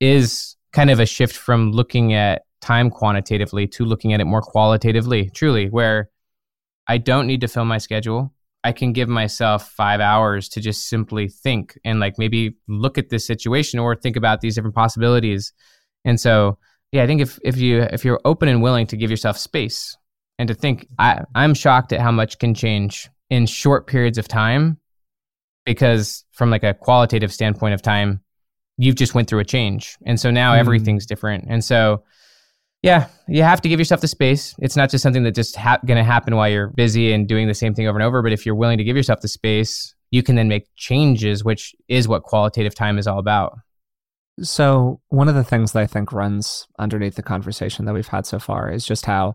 is kind of a shift from looking at time quantitatively to looking at it more qualitatively, truly, where I don't need to fill my schedule. I can give myself five hours to just simply think and like maybe look at this situation or think about these different possibilities. And so, yeah, I think if, if you if you're open and willing to give yourself space and to think, I, I'm shocked at how much can change in short periods of time. Because from like a qualitative standpoint of time, you've just went through a change. And so now mm. everything's different. And so yeah you have to give yourself the space. It's not just something that just ha- going to happen while you're busy and doing the same thing over and over but if you're willing to give yourself the space you can then make changes which is what qualitative time is all about. So, one of the things that I think runs underneath the conversation that we've had so far is just how,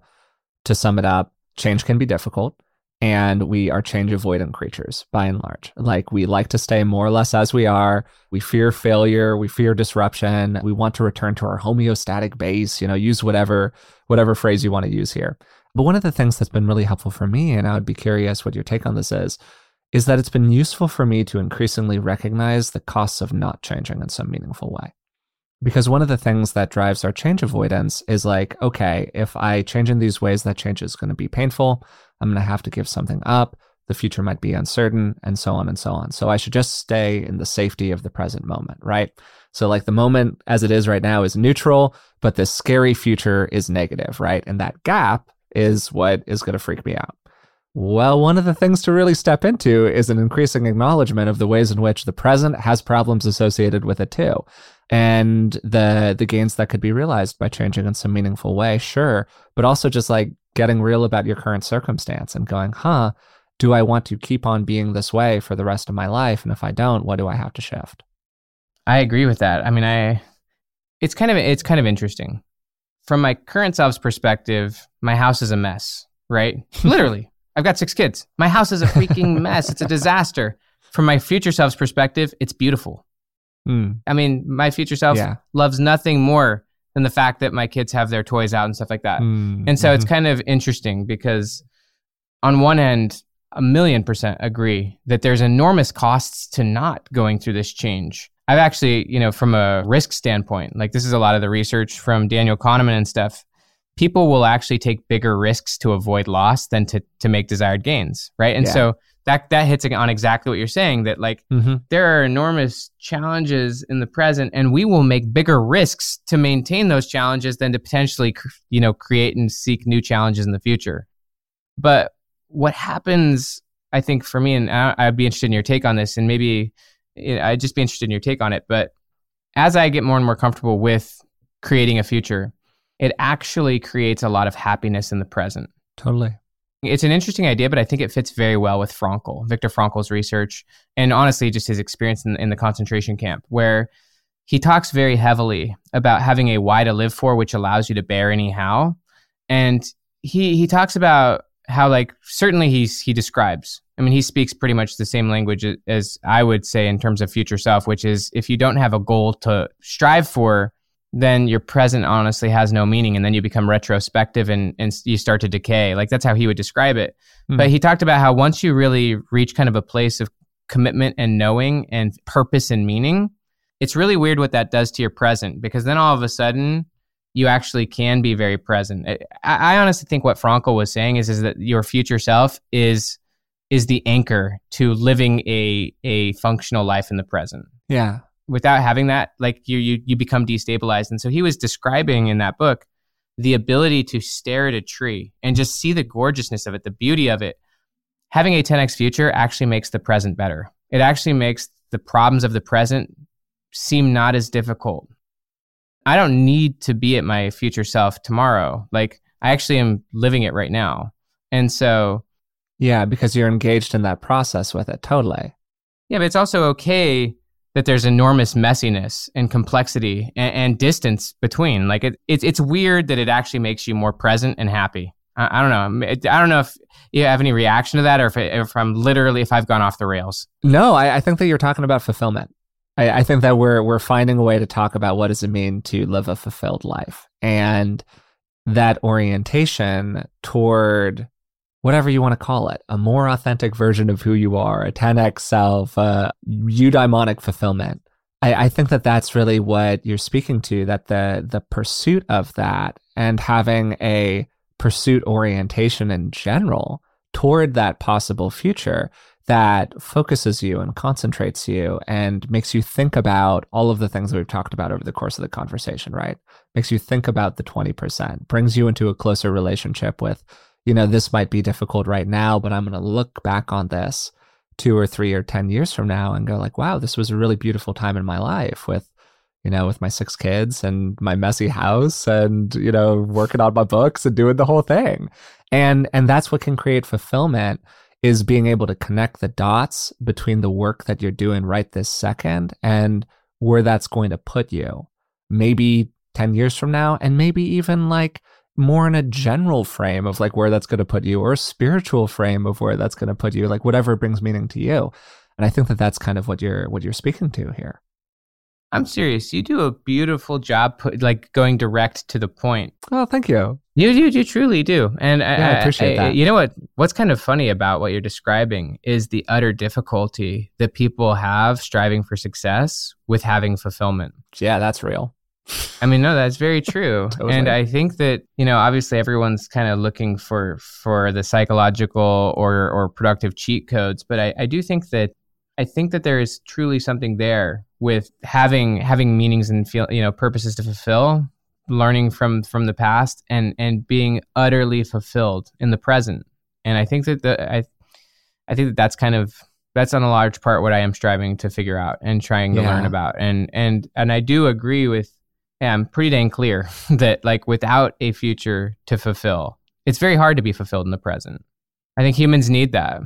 to sum it up, change can be difficult and we are change avoidant creatures by and large. Like we like to stay more or less as we are. We fear failure, we fear disruption. We want to return to our homeostatic base, you know, use whatever whatever phrase you want to use here. But one of the things that's been really helpful for me and I would be curious what your take on this is is that it's been useful for me to increasingly recognize the costs of not changing in some meaningful way. Because one of the things that drives our change avoidance is like, okay, if I change in these ways, that change is going to be painful. I'm going to have to give something up. The future might be uncertain, and so on and so on. So I should just stay in the safety of the present moment, right? So, like the moment as it is right now is neutral, but the scary future is negative, right? And that gap is what is going to freak me out. Well, one of the things to really step into is an increasing acknowledgement of the ways in which the present has problems associated with it too. And the the gains that could be realized by changing in some meaningful way, sure, but also just like getting real about your current circumstance and going, huh, do I want to keep on being this way for the rest of my life? And if I don't, what do I have to shift? I agree with that. I mean, I it's kind of it's kind of interesting. From my current self's perspective, my house is a mess, right? Literally. I've got six kids. My house is a freaking mess. It's a disaster. From my future self's perspective, it's beautiful. Mm. I mean, my future self yeah. loves nothing more than the fact that my kids have their toys out and stuff like that. Mm, and so mm-hmm. it's kind of interesting because on one end, a million percent agree that there's enormous costs to not going through this change. I've actually, you know, from a risk standpoint, like this is a lot of the research from Daniel Kahneman and stuff. People will actually take bigger risks to avoid loss than to to make desired gains, right? And yeah. so that that hits on exactly what you're saying that like mm-hmm. there are enormous challenges in the present and we will make bigger risks to maintain those challenges than to potentially you know create and seek new challenges in the future but what happens i think for me and I, would be interested in your take on this and maybe you know, i'd just be interested in your take on it but as i get more and more comfortable with creating a future it actually creates a lot of happiness in the present totally it's an interesting idea, but I think it fits very well with Frankl, Viktor Frankl's research, and honestly, just his experience in, in the concentration camp, where he talks very heavily about having a why to live for, which allows you to bear anyhow. And he he talks about how like certainly he's he describes. I mean, he speaks pretty much the same language as I would say in terms of future self, which is if you don't have a goal to strive for, then your present honestly has no meaning and then you become retrospective and, and you start to decay. Like that's how he would describe it. Mm. but he talked about how once you really reach kind of a place of commitment and knowing and purpose and meaning it's really weird what that does to your present because then all of a sudden you actually can be very present. I, I honestly think what frankl was saying is, is that your future self is is the anchor to living a a functional life in the present. Yeah without having that, like you you you become destabilized. And so he was describing in that book the ability to stare at a tree and just see the gorgeousness of it, the beauty of it. Having a 10x future actually makes the present better. It actually makes the problems of the present seem not as difficult. I don't need to be at my future self tomorrow. Like I actually am living it right now. And so yeah, because you're engaged in that process with it totally. Yeah, but it's also okay that there's enormous messiness and complexity and, and distance between. Like it, it's it's weird that it actually makes you more present and happy. I, I don't know. I don't know if you have any reaction to that, or if, if I'm literally if I've gone off the rails. No, I, I think that you're talking about fulfillment. I, I think that we're we're finding a way to talk about what does it mean to live a fulfilled life, and that orientation toward whatever you want to call it, a more authentic version of who you are, a 10x self, a eudaimonic fulfillment. I, I think that that's really what you're speaking to. That the the pursuit of that and having a pursuit orientation in general toward that possible future that focuses you and concentrates you and makes you think about all of the things that we've talked about over the course of the conversation, right? Makes you think about the 20%, brings you into a closer relationship with you know, this might be difficult right now, but I'm going to look back on this two or three or 10 years from now and go like, wow, this was a really beautiful time in my life with, you know, with my six kids and my messy house and, you know, working on my books and doing the whole thing. And, and that's what can create fulfillment is being able to connect the dots between the work that you're doing right this second and where that's going to put you. Maybe 10 years from now, and maybe even like more in a general frame of like where that's going to put you or a spiritual frame of where that's going to put you, like whatever brings meaning to you. And I think that that's kind of what you're what you're speaking to here. I'm serious. You do a beautiful job, put, like going direct to the point. Oh, thank you. You you, you truly do, and yeah, I, I appreciate I, that. You know what? What's kind of funny about what you're describing is the utter difficulty that people have striving for success with having fulfillment. Yeah, that's real. I mean, no, that's very true. totally. And I think that, you know, obviously everyone's kind of looking for for the psychological or or productive cheat codes, but I, I do think that I think that there is truly something there with having having meanings and feel you know purposes to fulfill, learning from from the past and and being utterly fulfilled in the present. And I think that the I I think that that's kind of that's on a large part what I am striving to figure out and trying to yeah. learn about. And and and I do agree with yeah, I'm pretty dang clear that like without a future to fulfill, it's very hard to be fulfilled in the present. I think humans need that.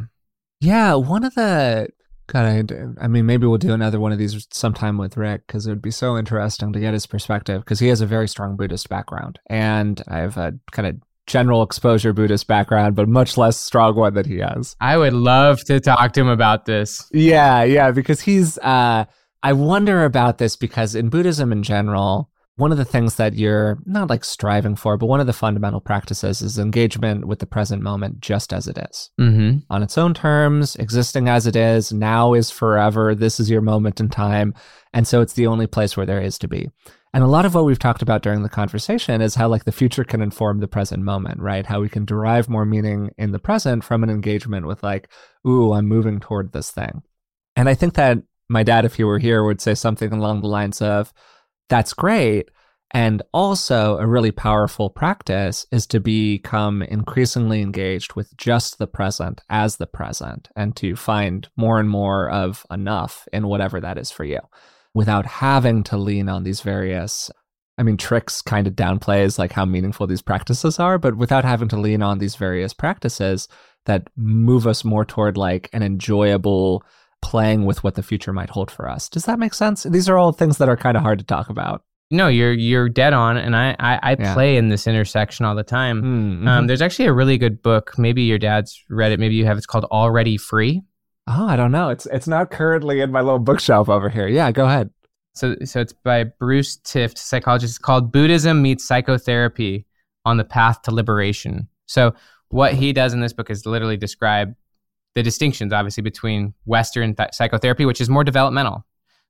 Yeah, one of the God, I, I mean, maybe we'll do another one of these sometime with Rick because it would be so interesting to get his perspective because he has a very strong Buddhist background, and I have a kind of general exposure Buddhist background, but much less strong one that he has. I would love to talk to him about this. Yeah, yeah, because he's. uh I wonder about this because in Buddhism in general, one of the things that you're not like striving for, but one of the fundamental practices is engagement with the present moment just as it is. Mm-hmm. On its own terms, existing as it is, now is forever. This is your moment in time. And so it's the only place where there is to be. And a lot of what we've talked about during the conversation is how like the future can inform the present moment, right? How we can derive more meaning in the present from an engagement with like, ooh, I'm moving toward this thing. And I think that my dad, if he were here, would say something along the lines of, that's great. And also, a really powerful practice is to become increasingly engaged with just the present as the present and to find more and more of enough in whatever that is for you without having to lean on these various. I mean, tricks kind of downplays like how meaningful these practices are, but without having to lean on these various practices that move us more toward like an enjoyable playing with what the future might hold for us. Does that make sense? These are all things that are kind of hard to talk about. No, you're you're dead on, and I I, I yeah. play in this intersection all the time. Hmm, mm-hmm. Um, there's actually a really good book. Maybe your dad's read it. Maybe you have. It's called Already Free. Oh, I don't know. It's it's not currently in my little bookshelf over here. Yeah, go ahead. So so it's by Bruce Tift, psychologist. It's called Buddhism meets psychotherapy on the path to liberation. So what he does in this book is literally describe the distinctions, obviously, between Western th- psychotherapy, which is more developmental.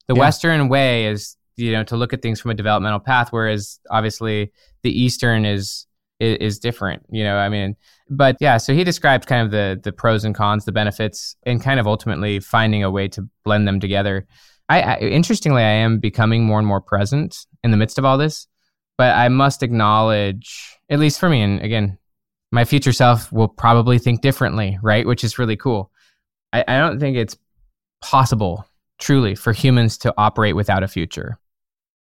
The yeah. Western way is, you know, to look at things from a developmental path, whereas obviously the Eastern is, is is, different. You know, I mean, but yeah. So he describes kind of the the pros and cons, the benefits, and kind of ultimately finding a way to blend them together. I, I interestingly, I am becoming more and more present in the midst of all this, but I must acknowledge, at least for me, and again, my future self will probably think differently, right? Which is really cool. I, I don't think it's possible, truly, for humans to operate without a future.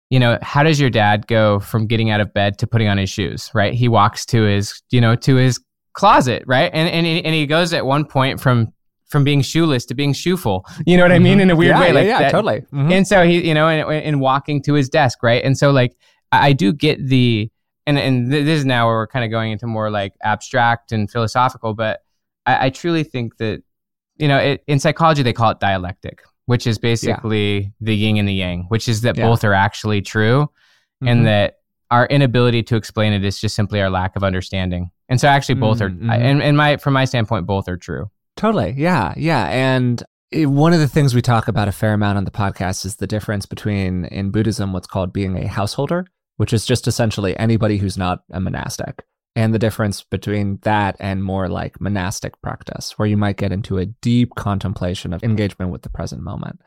You know, how does your dad go from getting out of bed to putting on his shoes, right? He walks to his, you know, to his closet, right? And and and he goes at one point from from being shoeless to being shoeful. You know what I mean? Mm-hmm. In a weird yeah, way, like yeah, yeah totally. Mm-hmm. And so he, you know, and, and walking to his desk, right? And so like I do get the and and this is now where we're kind of going into more like abstract and philosophical, but I, I truly think that you know it, in psychology they call it dialectic, which is basically yeah. the yin and the yang, which is that yeah. both are actually true, mm-hmm. and that our inability to explain it is just simply our lack of understanding. And so actually both mm-hmm. are, and, and my from my standpoint, both are true. Totally, yeah, yeah, and one of the things we talk about a fair amount on the podcast is the difference between in Buddhism what's called being a householder which is just essentially anybody who's not a monastic. And the difference between that and more like monastic practice, where you might get into a deep contemplation of engagement with the present moment.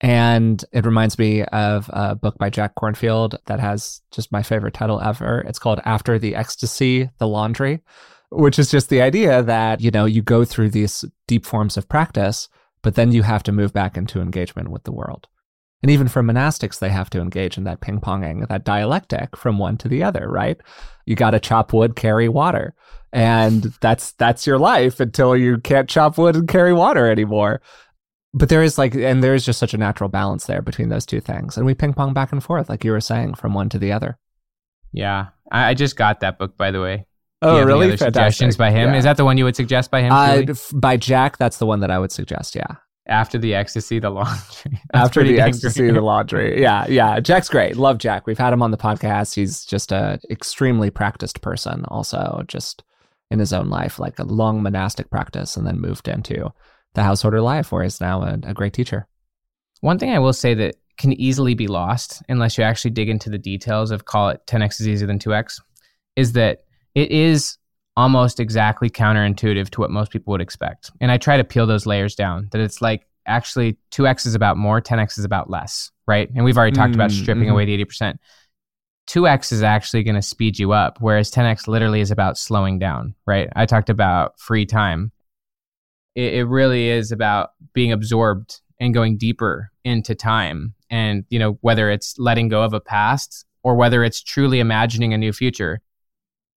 And it reminds me of a book by Jack Kornfield that has just my favorite title ever. It's called After the Ecstasy, The Laundry, which is just the idea that, you know, you go through these deep forms of practice, but then you have to move back into engagement with the world. And even for monastics, they have to engage in that ping ponging, that dialectic from one to the other, right? You got to chop wood, carry water. And that's that's your life until you can't chop wood and carry water anymore. but there is like, and there is just such a natural balance there between those two things. And we ping pong back and forth, like you were saying, from one to the other. Yeah. I, I just got that book, by the way. Oh, you have any really? other suggestions by him? Yeah. Is that the one you would suggest by him? Uh, f- by Jack, that's the one that I would suggest. Yeah. After the ecstasy, the laundry. That's After the ecstasy, the laundry. Yeah, yeah. Jack's great. Love Jack. We've had him on the podcast. He's just a extremely practiced person. Also, just in his own life, like a long monastic practice, and then moved into the householder life, where he's now a, a great teacher. One thing I will say that can easily be lost unless you actually dig into the details of call it 10x is easier than 2x is that it is almost exactly counterintuitive to what most people would expect. And I try to peel those layers down that it's like actually 2x is about more, 10x is about less, right? And we've already talked about Mm, stripping mhm. away the 80%. 2x is actually going to speed you up, whereas 10x literally is about slowing down, right? I talked about free time. It, it really is about being absorbed and going deeper into time. And, you know, whether it's letting go of a past or whether it's truly imagining a new future.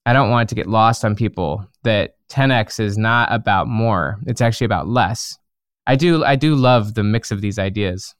I don't want it to get lost on people that 10x is not about more. It's actually about less. I do I do love the mix of these ideas.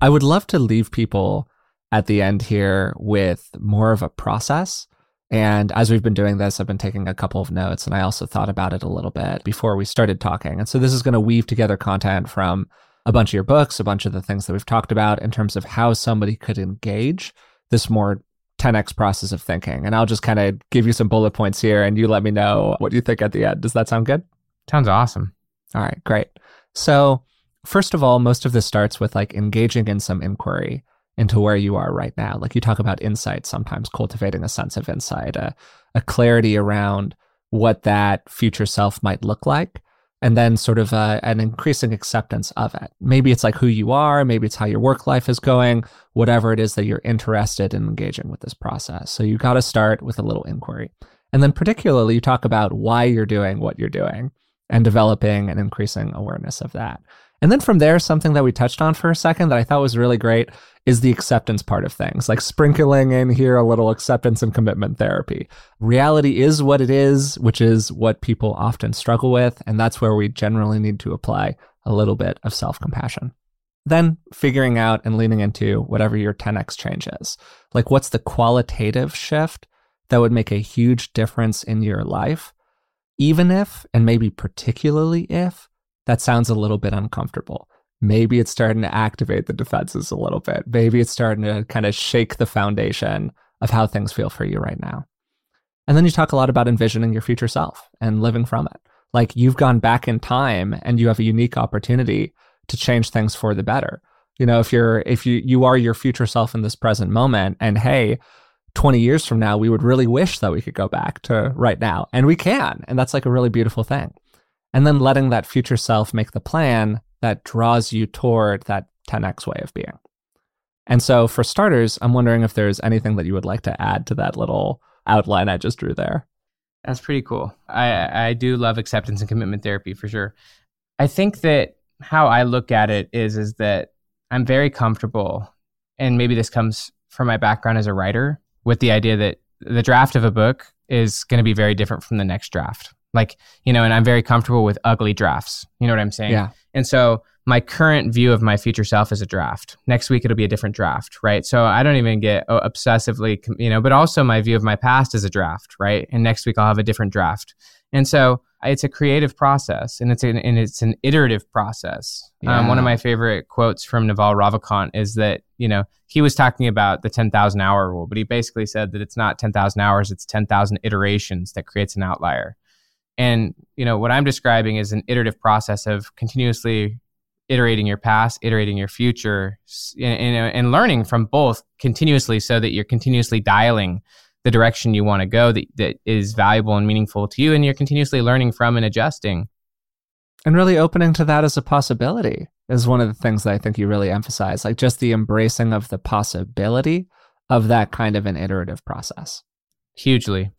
I would love to leave people at the end here with more of a process. And as we've been doing this, I've been taking a couple of notes and I also thought about it a little bit before we started talking. And so this is going to weave together content from a bunch of your books, a bunch of the things that we've talked about in terms of how somebody could engage this more 10x process of thinking. And I'll just kind of give you some bullet points here and you let me know what you think at the end. Does that sound good? Sounds awesome. All right, great. So, first of all, most of this starts with like engaging in some inquiry into where you are right now. Like you talk about insight, sometimes cultivating a sense of insight, a, a clarity around what that future self might look like, and then sort of a, an increasing acceptance of it. Maybe it's like who you are, maybe it's how your work life is going, whatever it is that you're interested in engaging with this process. So, you got to start with a little inquiry. And then, particularly, you talk about why you're doing what you're doing and developing and increasing awareness of that. And then from there, something that we touched on for a second that I thought was really great is the acceptance part of things, like sprinkling in here a little acceptance and commitment therapy. Reality is what it is, which is what people often struggle with. And that's where we generally need to apply a little bit of self compassion. Then figuring out and leaning into whatever your 10x change is. Like, what's the qualitative shift that would make a huge difference in your life? even if, and maybe particularly if, that sounds a little bit uncomfortable. Maybe it's starting to activate the defenses a little bit. Maybe it's starting to kind of shake the foundation of how things feel for you right now. And then you talk a lot about envisioning your future self and living from it. Like you've gone back in time and you have a unique opportunity to change things for the better. You know, if you're if you you are your future self in this present moment and hey, 20 years from now, we would really wish that we could go back to right now. And we can. And that's like a really beautiful thing. And then letting that future self make the plan that draws you toward that 10x way of being. And so, for starters, I'm wondering if there's anything that you would like to add to that little outline I just drew there. That's pretty cool. I I do love acceptance and commitment therapy for sure. I think that how I look at it is is that I'm very comfortable, and maybe this comes from my background as a writer, with the idea that the draft of a book is going to be very different from the next draft. Like you know, and I'm very comfortable with ugly drafts. You know what I'm saying? Yeah. And so my current view of my future self is a draft. Next week it'll be a different draft, right? So I don't even get oh, obsessively, you know, but also my view of my past is a draft, right? And next week I'll have a different draft. And so it's a creative process and it's an, and it's an iterative process. Um, one of my favorite quotes from Naval Ravikant is that, you know, he was talking about the 10,000 hour rule, but he basically said that it's not 10,000 hours, it's 10,000 iterations that creates an outlier. And you know what I'm describing is an iterative process of continuously iterating your past, iterating your future, and, and, and learning from both continuously, so that you're continuously dialing the direction you want to go that, that is valuable and meaningful to you, and you're continuously learning from and adjusting. And really opening to that as a possibility is one of the things that I think you really emphasize, like just the embracing of the possibility of that kind of an iterative process. Hugely.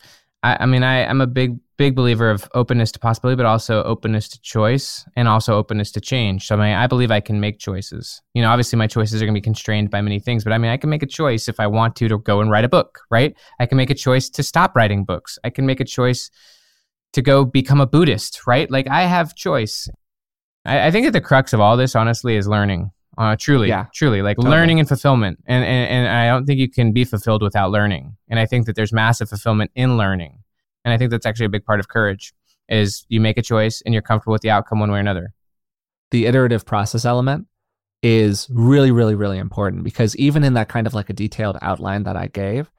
I, I mean, I, I'm a big, big believer of openness to possibility, but also openness to choice and also openness to change. So, I mean, I believe I can make choices. You know, obviously my choices are going to be constrained by many things, but I mean, I can make a choice if I want to to go and write a book, right? I can make a choice to stop writing books. I can make a choice to go become a Buddhist, right? Like I have choice. I, I think that the crux of all this, honestly, is learning. Uh, truly, Yeah. truly, like Totally. learning and fulfillment, and, and and I don't think you can be fulfilled without learning. And I think that there's massive fulfillment in learning, and I think that's actually a big part of courage. Is you make a choice and you're comfortable with the outcome one way or another. the iterative process element is really, really, really important because even in that kind of like a detailed outline that I gave,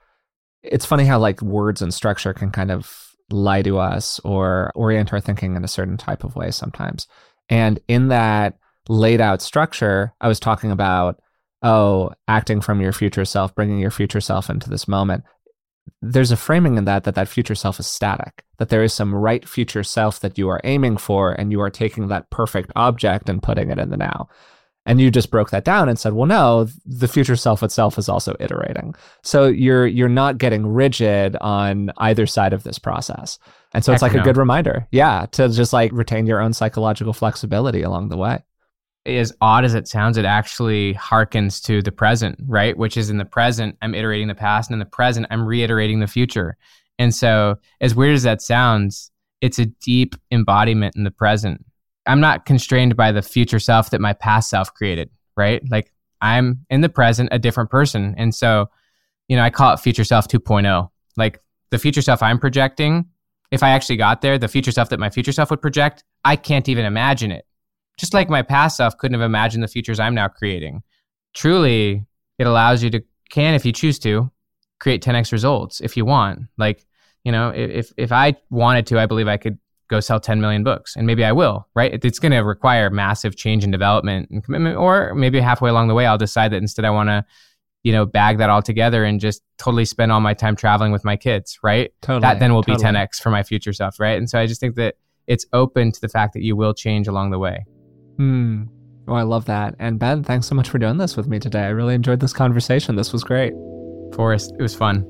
it's funny how like words and structure can kind of lie to us or orient our thinking in a certain type of way sometimes. And in that laid out structure, I was talking about, oh, acting from your future self, bringing your future self into this moment. There's a framing in that that that future self is static, that there is some right future self that you are aiming for, and you are taking that perfect object and putting it in the now. And you just broke that down and said, well, no, the future self itself is also iterating. So you're you're not getting rigid on either side of this process. And so it's Heck like a good reminder, yeah, to just like retain your own psychological flexibility along the way. As odd as it sounds, it actually harkens to the present, right? Which is in the present, I'm iterating the past, and in the present, I'm reiterating the future. And so, as weird as that sounds, it's a deep embodiment in the present. I'm not constrained by the future self that my past self created, right? Like I'm in the present a different person. And so, you know, I call it future self 2.0. Like the future self I'm projecting, if I actually got there, the future self that my future self would project, I can't even imagine it just like my past self couldn't have imagined the futures I'm now creating. Truly, it allows you to can, if you choose to, create 10x results if you want. Like, you know, if if I wanted to, I believe I could go sell 10 million books, and maybe I will. Right? It's going to require massive change and development and commitment, or maybe halfway along the way, I'll decide that instead I want to, you know, bag that all together and just totally spend all my time traveling with my kids. Right? Totally. that then will be 10x for my future self. Right? And so I just think that it's open to the fact that you will change along the way. Hmm. Oh, I love that. And Ben, thanks so much for doing this with me today. I really enjoyed this conversation. This was great. Forrest, it was fun.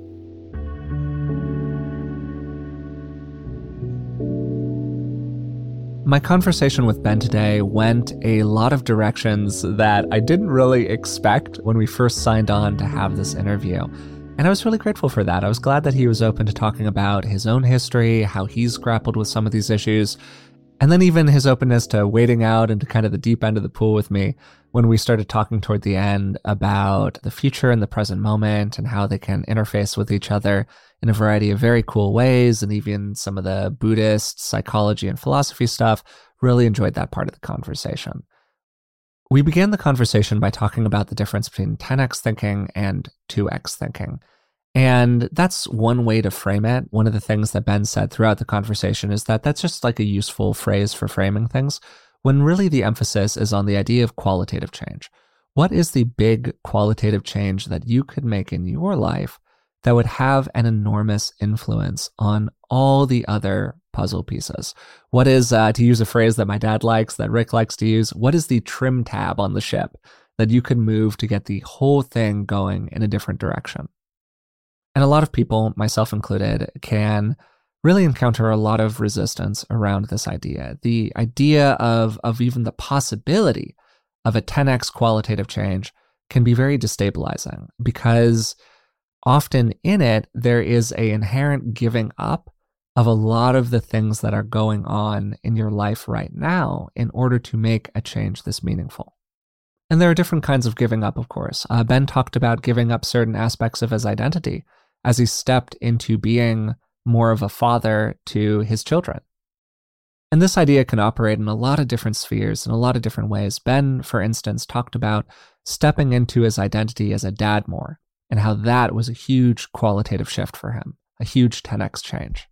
My conversation with Ben today went a lot of directions that I didn't really expect when we first signed on to have this interview. And I was really grateful for that. I was glad that he was open to talking about his own history, how he's grappled with some of these issues, and then even his openness to wading out into kind of the deep end of the pool with me when we started talking toward the end about the future and the present moment and how they can interface with each other in a variety of very cool ways, and even some of the Buddhist psychology and philosophy stuff. Really enjoyed that part of the conversation. We began the conversation by talking about the difference between 10x thinking and 2x thinking. And that's one way to frame it. One of the things that Ben said throughout the conversation is that that's just like a useful phrase for framing things, when really the emphasis is on the idea of qualitative change. What is the big qualitative change that you could make in your life that would have an enormous influence on all the other puzzle pieces? What is, uh, to use a phrase that my dad likes, that Rick likes to use, what is the trim tab on the ship that you could move to get the whole thing going in a different direction? And a lot of people, myself included, can really encounter a lot of resistance around this idea. The idea of, of even the possibility of a 10x qualitative change can be very destabilizing because often in it there is a inherent giving up of a lot of the things that are going on in your life right now in order to make a change this meaningful. And there are different kinds of giving up, of course. Uh, ben talked about giving up certain aspects of his identity as he stepped into being more of a father to his children. And this idea can operate in a lot of different spheres in a lot of different ways. Ben, for instance, talked about stepping into his identity as a dad more and how that was a huge qualitative shift for him, a huge 10x change.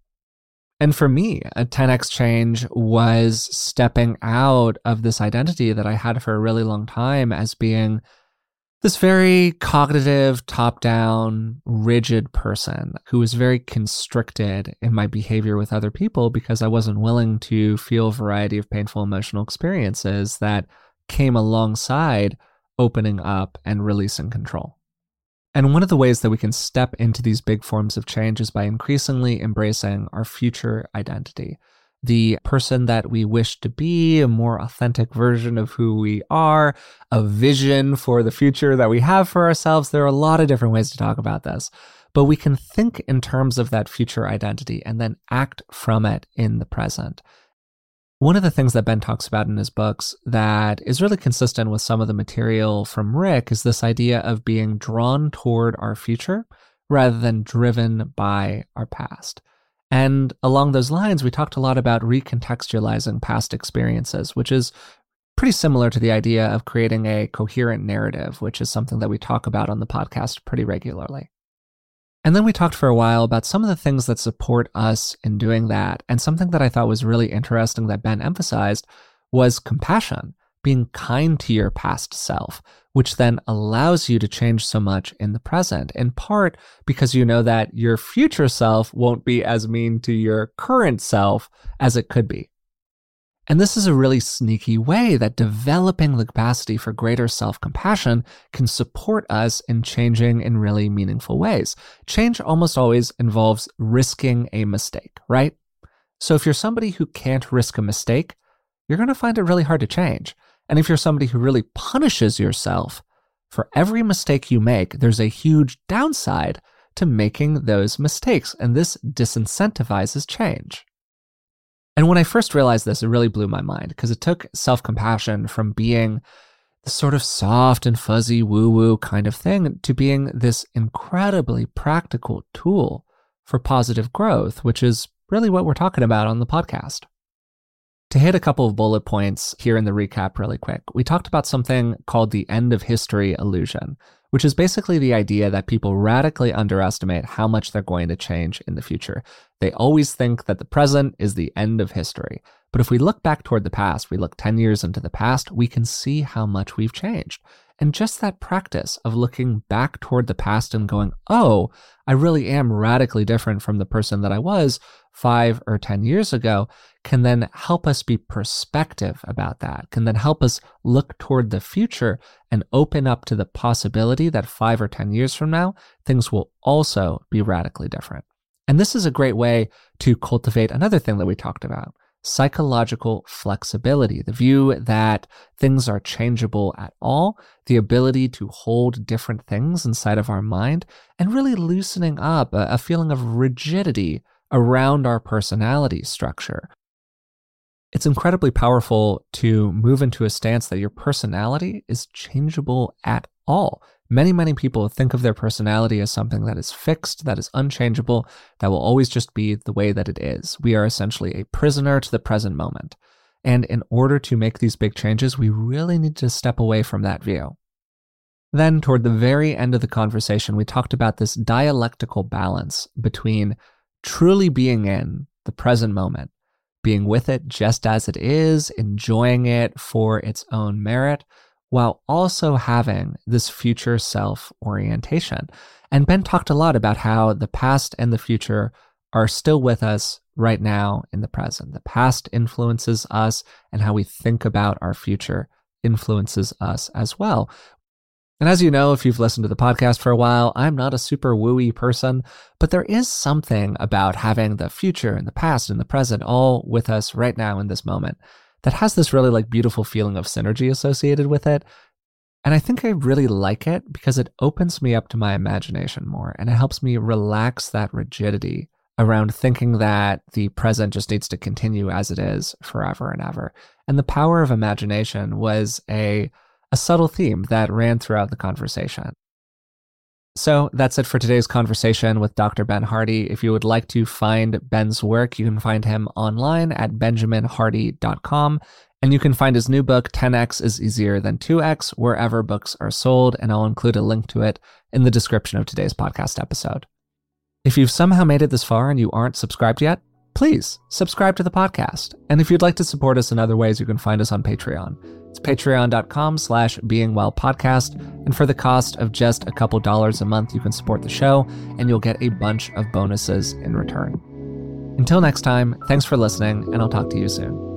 And for me, a 10x change was stepping out of this identity that I had for a really long time as being this very cognitive, top down, rigid person who was very constricted in my behavior with other people because I wasn't willing to feel a variety of painful emotional experiences that came alongside opening up and releasing control. And one of the ways that we can step into these big forms of change is by increasingly embracing our future identity. The person that we wish to be, a more authentic version of who we are, a vision for the future that we have for ourselves. There are a lot of different ways to talk about this, but we can think in terms of that future identity and then act from it in the present. One of the things that Ben talks about in his books that is really consistent with some of the material from Rick is this idea of being drawn toward our future rather than driven by our past. And along those lines, we talked a lot about recontextualizing past experiences, which is pretty similar to the idea of creating a coherent narrative, which is something that we talk about on the podcast pretty regularly. And then we talked for a while about some of the things that support us in doing that. And something that I thought was really interesting that Ben emphasized was compassion, being kind to your past self, which then allows you to change so much in the present, in part because you know that your future self won't be as mean to your current self as it could be. And this is a really sneaky way that developing the capacity for greater self compassion can support us in changing in really meaningful ways. Change almost always involves risking a mistake, right? So if you're somebody who can't risk a mistake, you're going to find it really hard to change. And if you're somebody who really punishes yourself for every mistake you make, there's a huge downside to making those mistakes. And this disincentivizes change. And when I first realized this, it really blew my mind because it took self compassion from being the sort of soft and fuzzy woo woo kind of thing to being this incredibly practical tool for positive growth, which is really what we're talking about on the podcast. To hit a couple of bullet points here in the recap, really quick, we talked about something called the end of history illusion, which is basically the idea that people radically underestimate how much they're going to change in the future. They always think that the present is the end of history. But if we look back toward the past, we look 10 years into the past, we can see how much we've changed. And just that practice of looking back toward the past and going, oh, I really am radically different from the person that I was five or 10 years ago can then help us be perspective about that, can then help us look toward the future and open up to the possibility that five or 10 years from now, things will also be radically different. And this is a great way to cultivate another thing that we talked about psychological flexibility, the view that things are changeable at all, the ability to hold different things inside of our mind, and really loosening up a, a feeling of rigidity around our personality structure. It's incredibly powerful to move into a stance that your personality is changeable at all. Many, many people think of their personality as something that is fixed, that is unchangeable, that will always just be the way that it is. We are essentially a prisoner to the present moment. And in order to make these big changes, we really need to step away from that view. Then, toward the very end of the conversation, we talked about this dialectical balance between truly being in the present moment, being with it just as it is, enjoying it for its own merit, while also having this future self orientation. And Ben talked a lot about how the past and the future are still with us right now in the present. The past influences us, and how we think about our future influences us as well. And as you know, if you've listened to the podcast for a while, I'm not a super wooey person, but there is something about having the future and the past and the present all with us right now in this moment that has this really like beautiful feeling of synergy associated with it. And I think I really like it because it opens me up to my imagination more and it helps me relax that rigidity around thinking that the present just needs to continue as it is forever and ever. And the power of imagination was a a subtle theme that ran throughout the conversation. So that's it for today's conversation with Dr. Ben Hardy. If you would like to find Ben's work, you can find him online at benjaminhardy.com. And you can find his new book, 10x is easier than 2x, wherever books are sold. And I'll include a link to it in the description of today's podcast episode. If you've somehow made it this far and you aren't subscribed yet, please subscribe to the podcast. And if you'd like to support us in other ways, you can find us on Patreon. It's patreon.com slash beingwellpodcast. And for the cost of just a couple dollars a month, you can support the show and you'll get a bunch of bonuses in return. Until next time, thanks for listening, and I'll talk to you soon.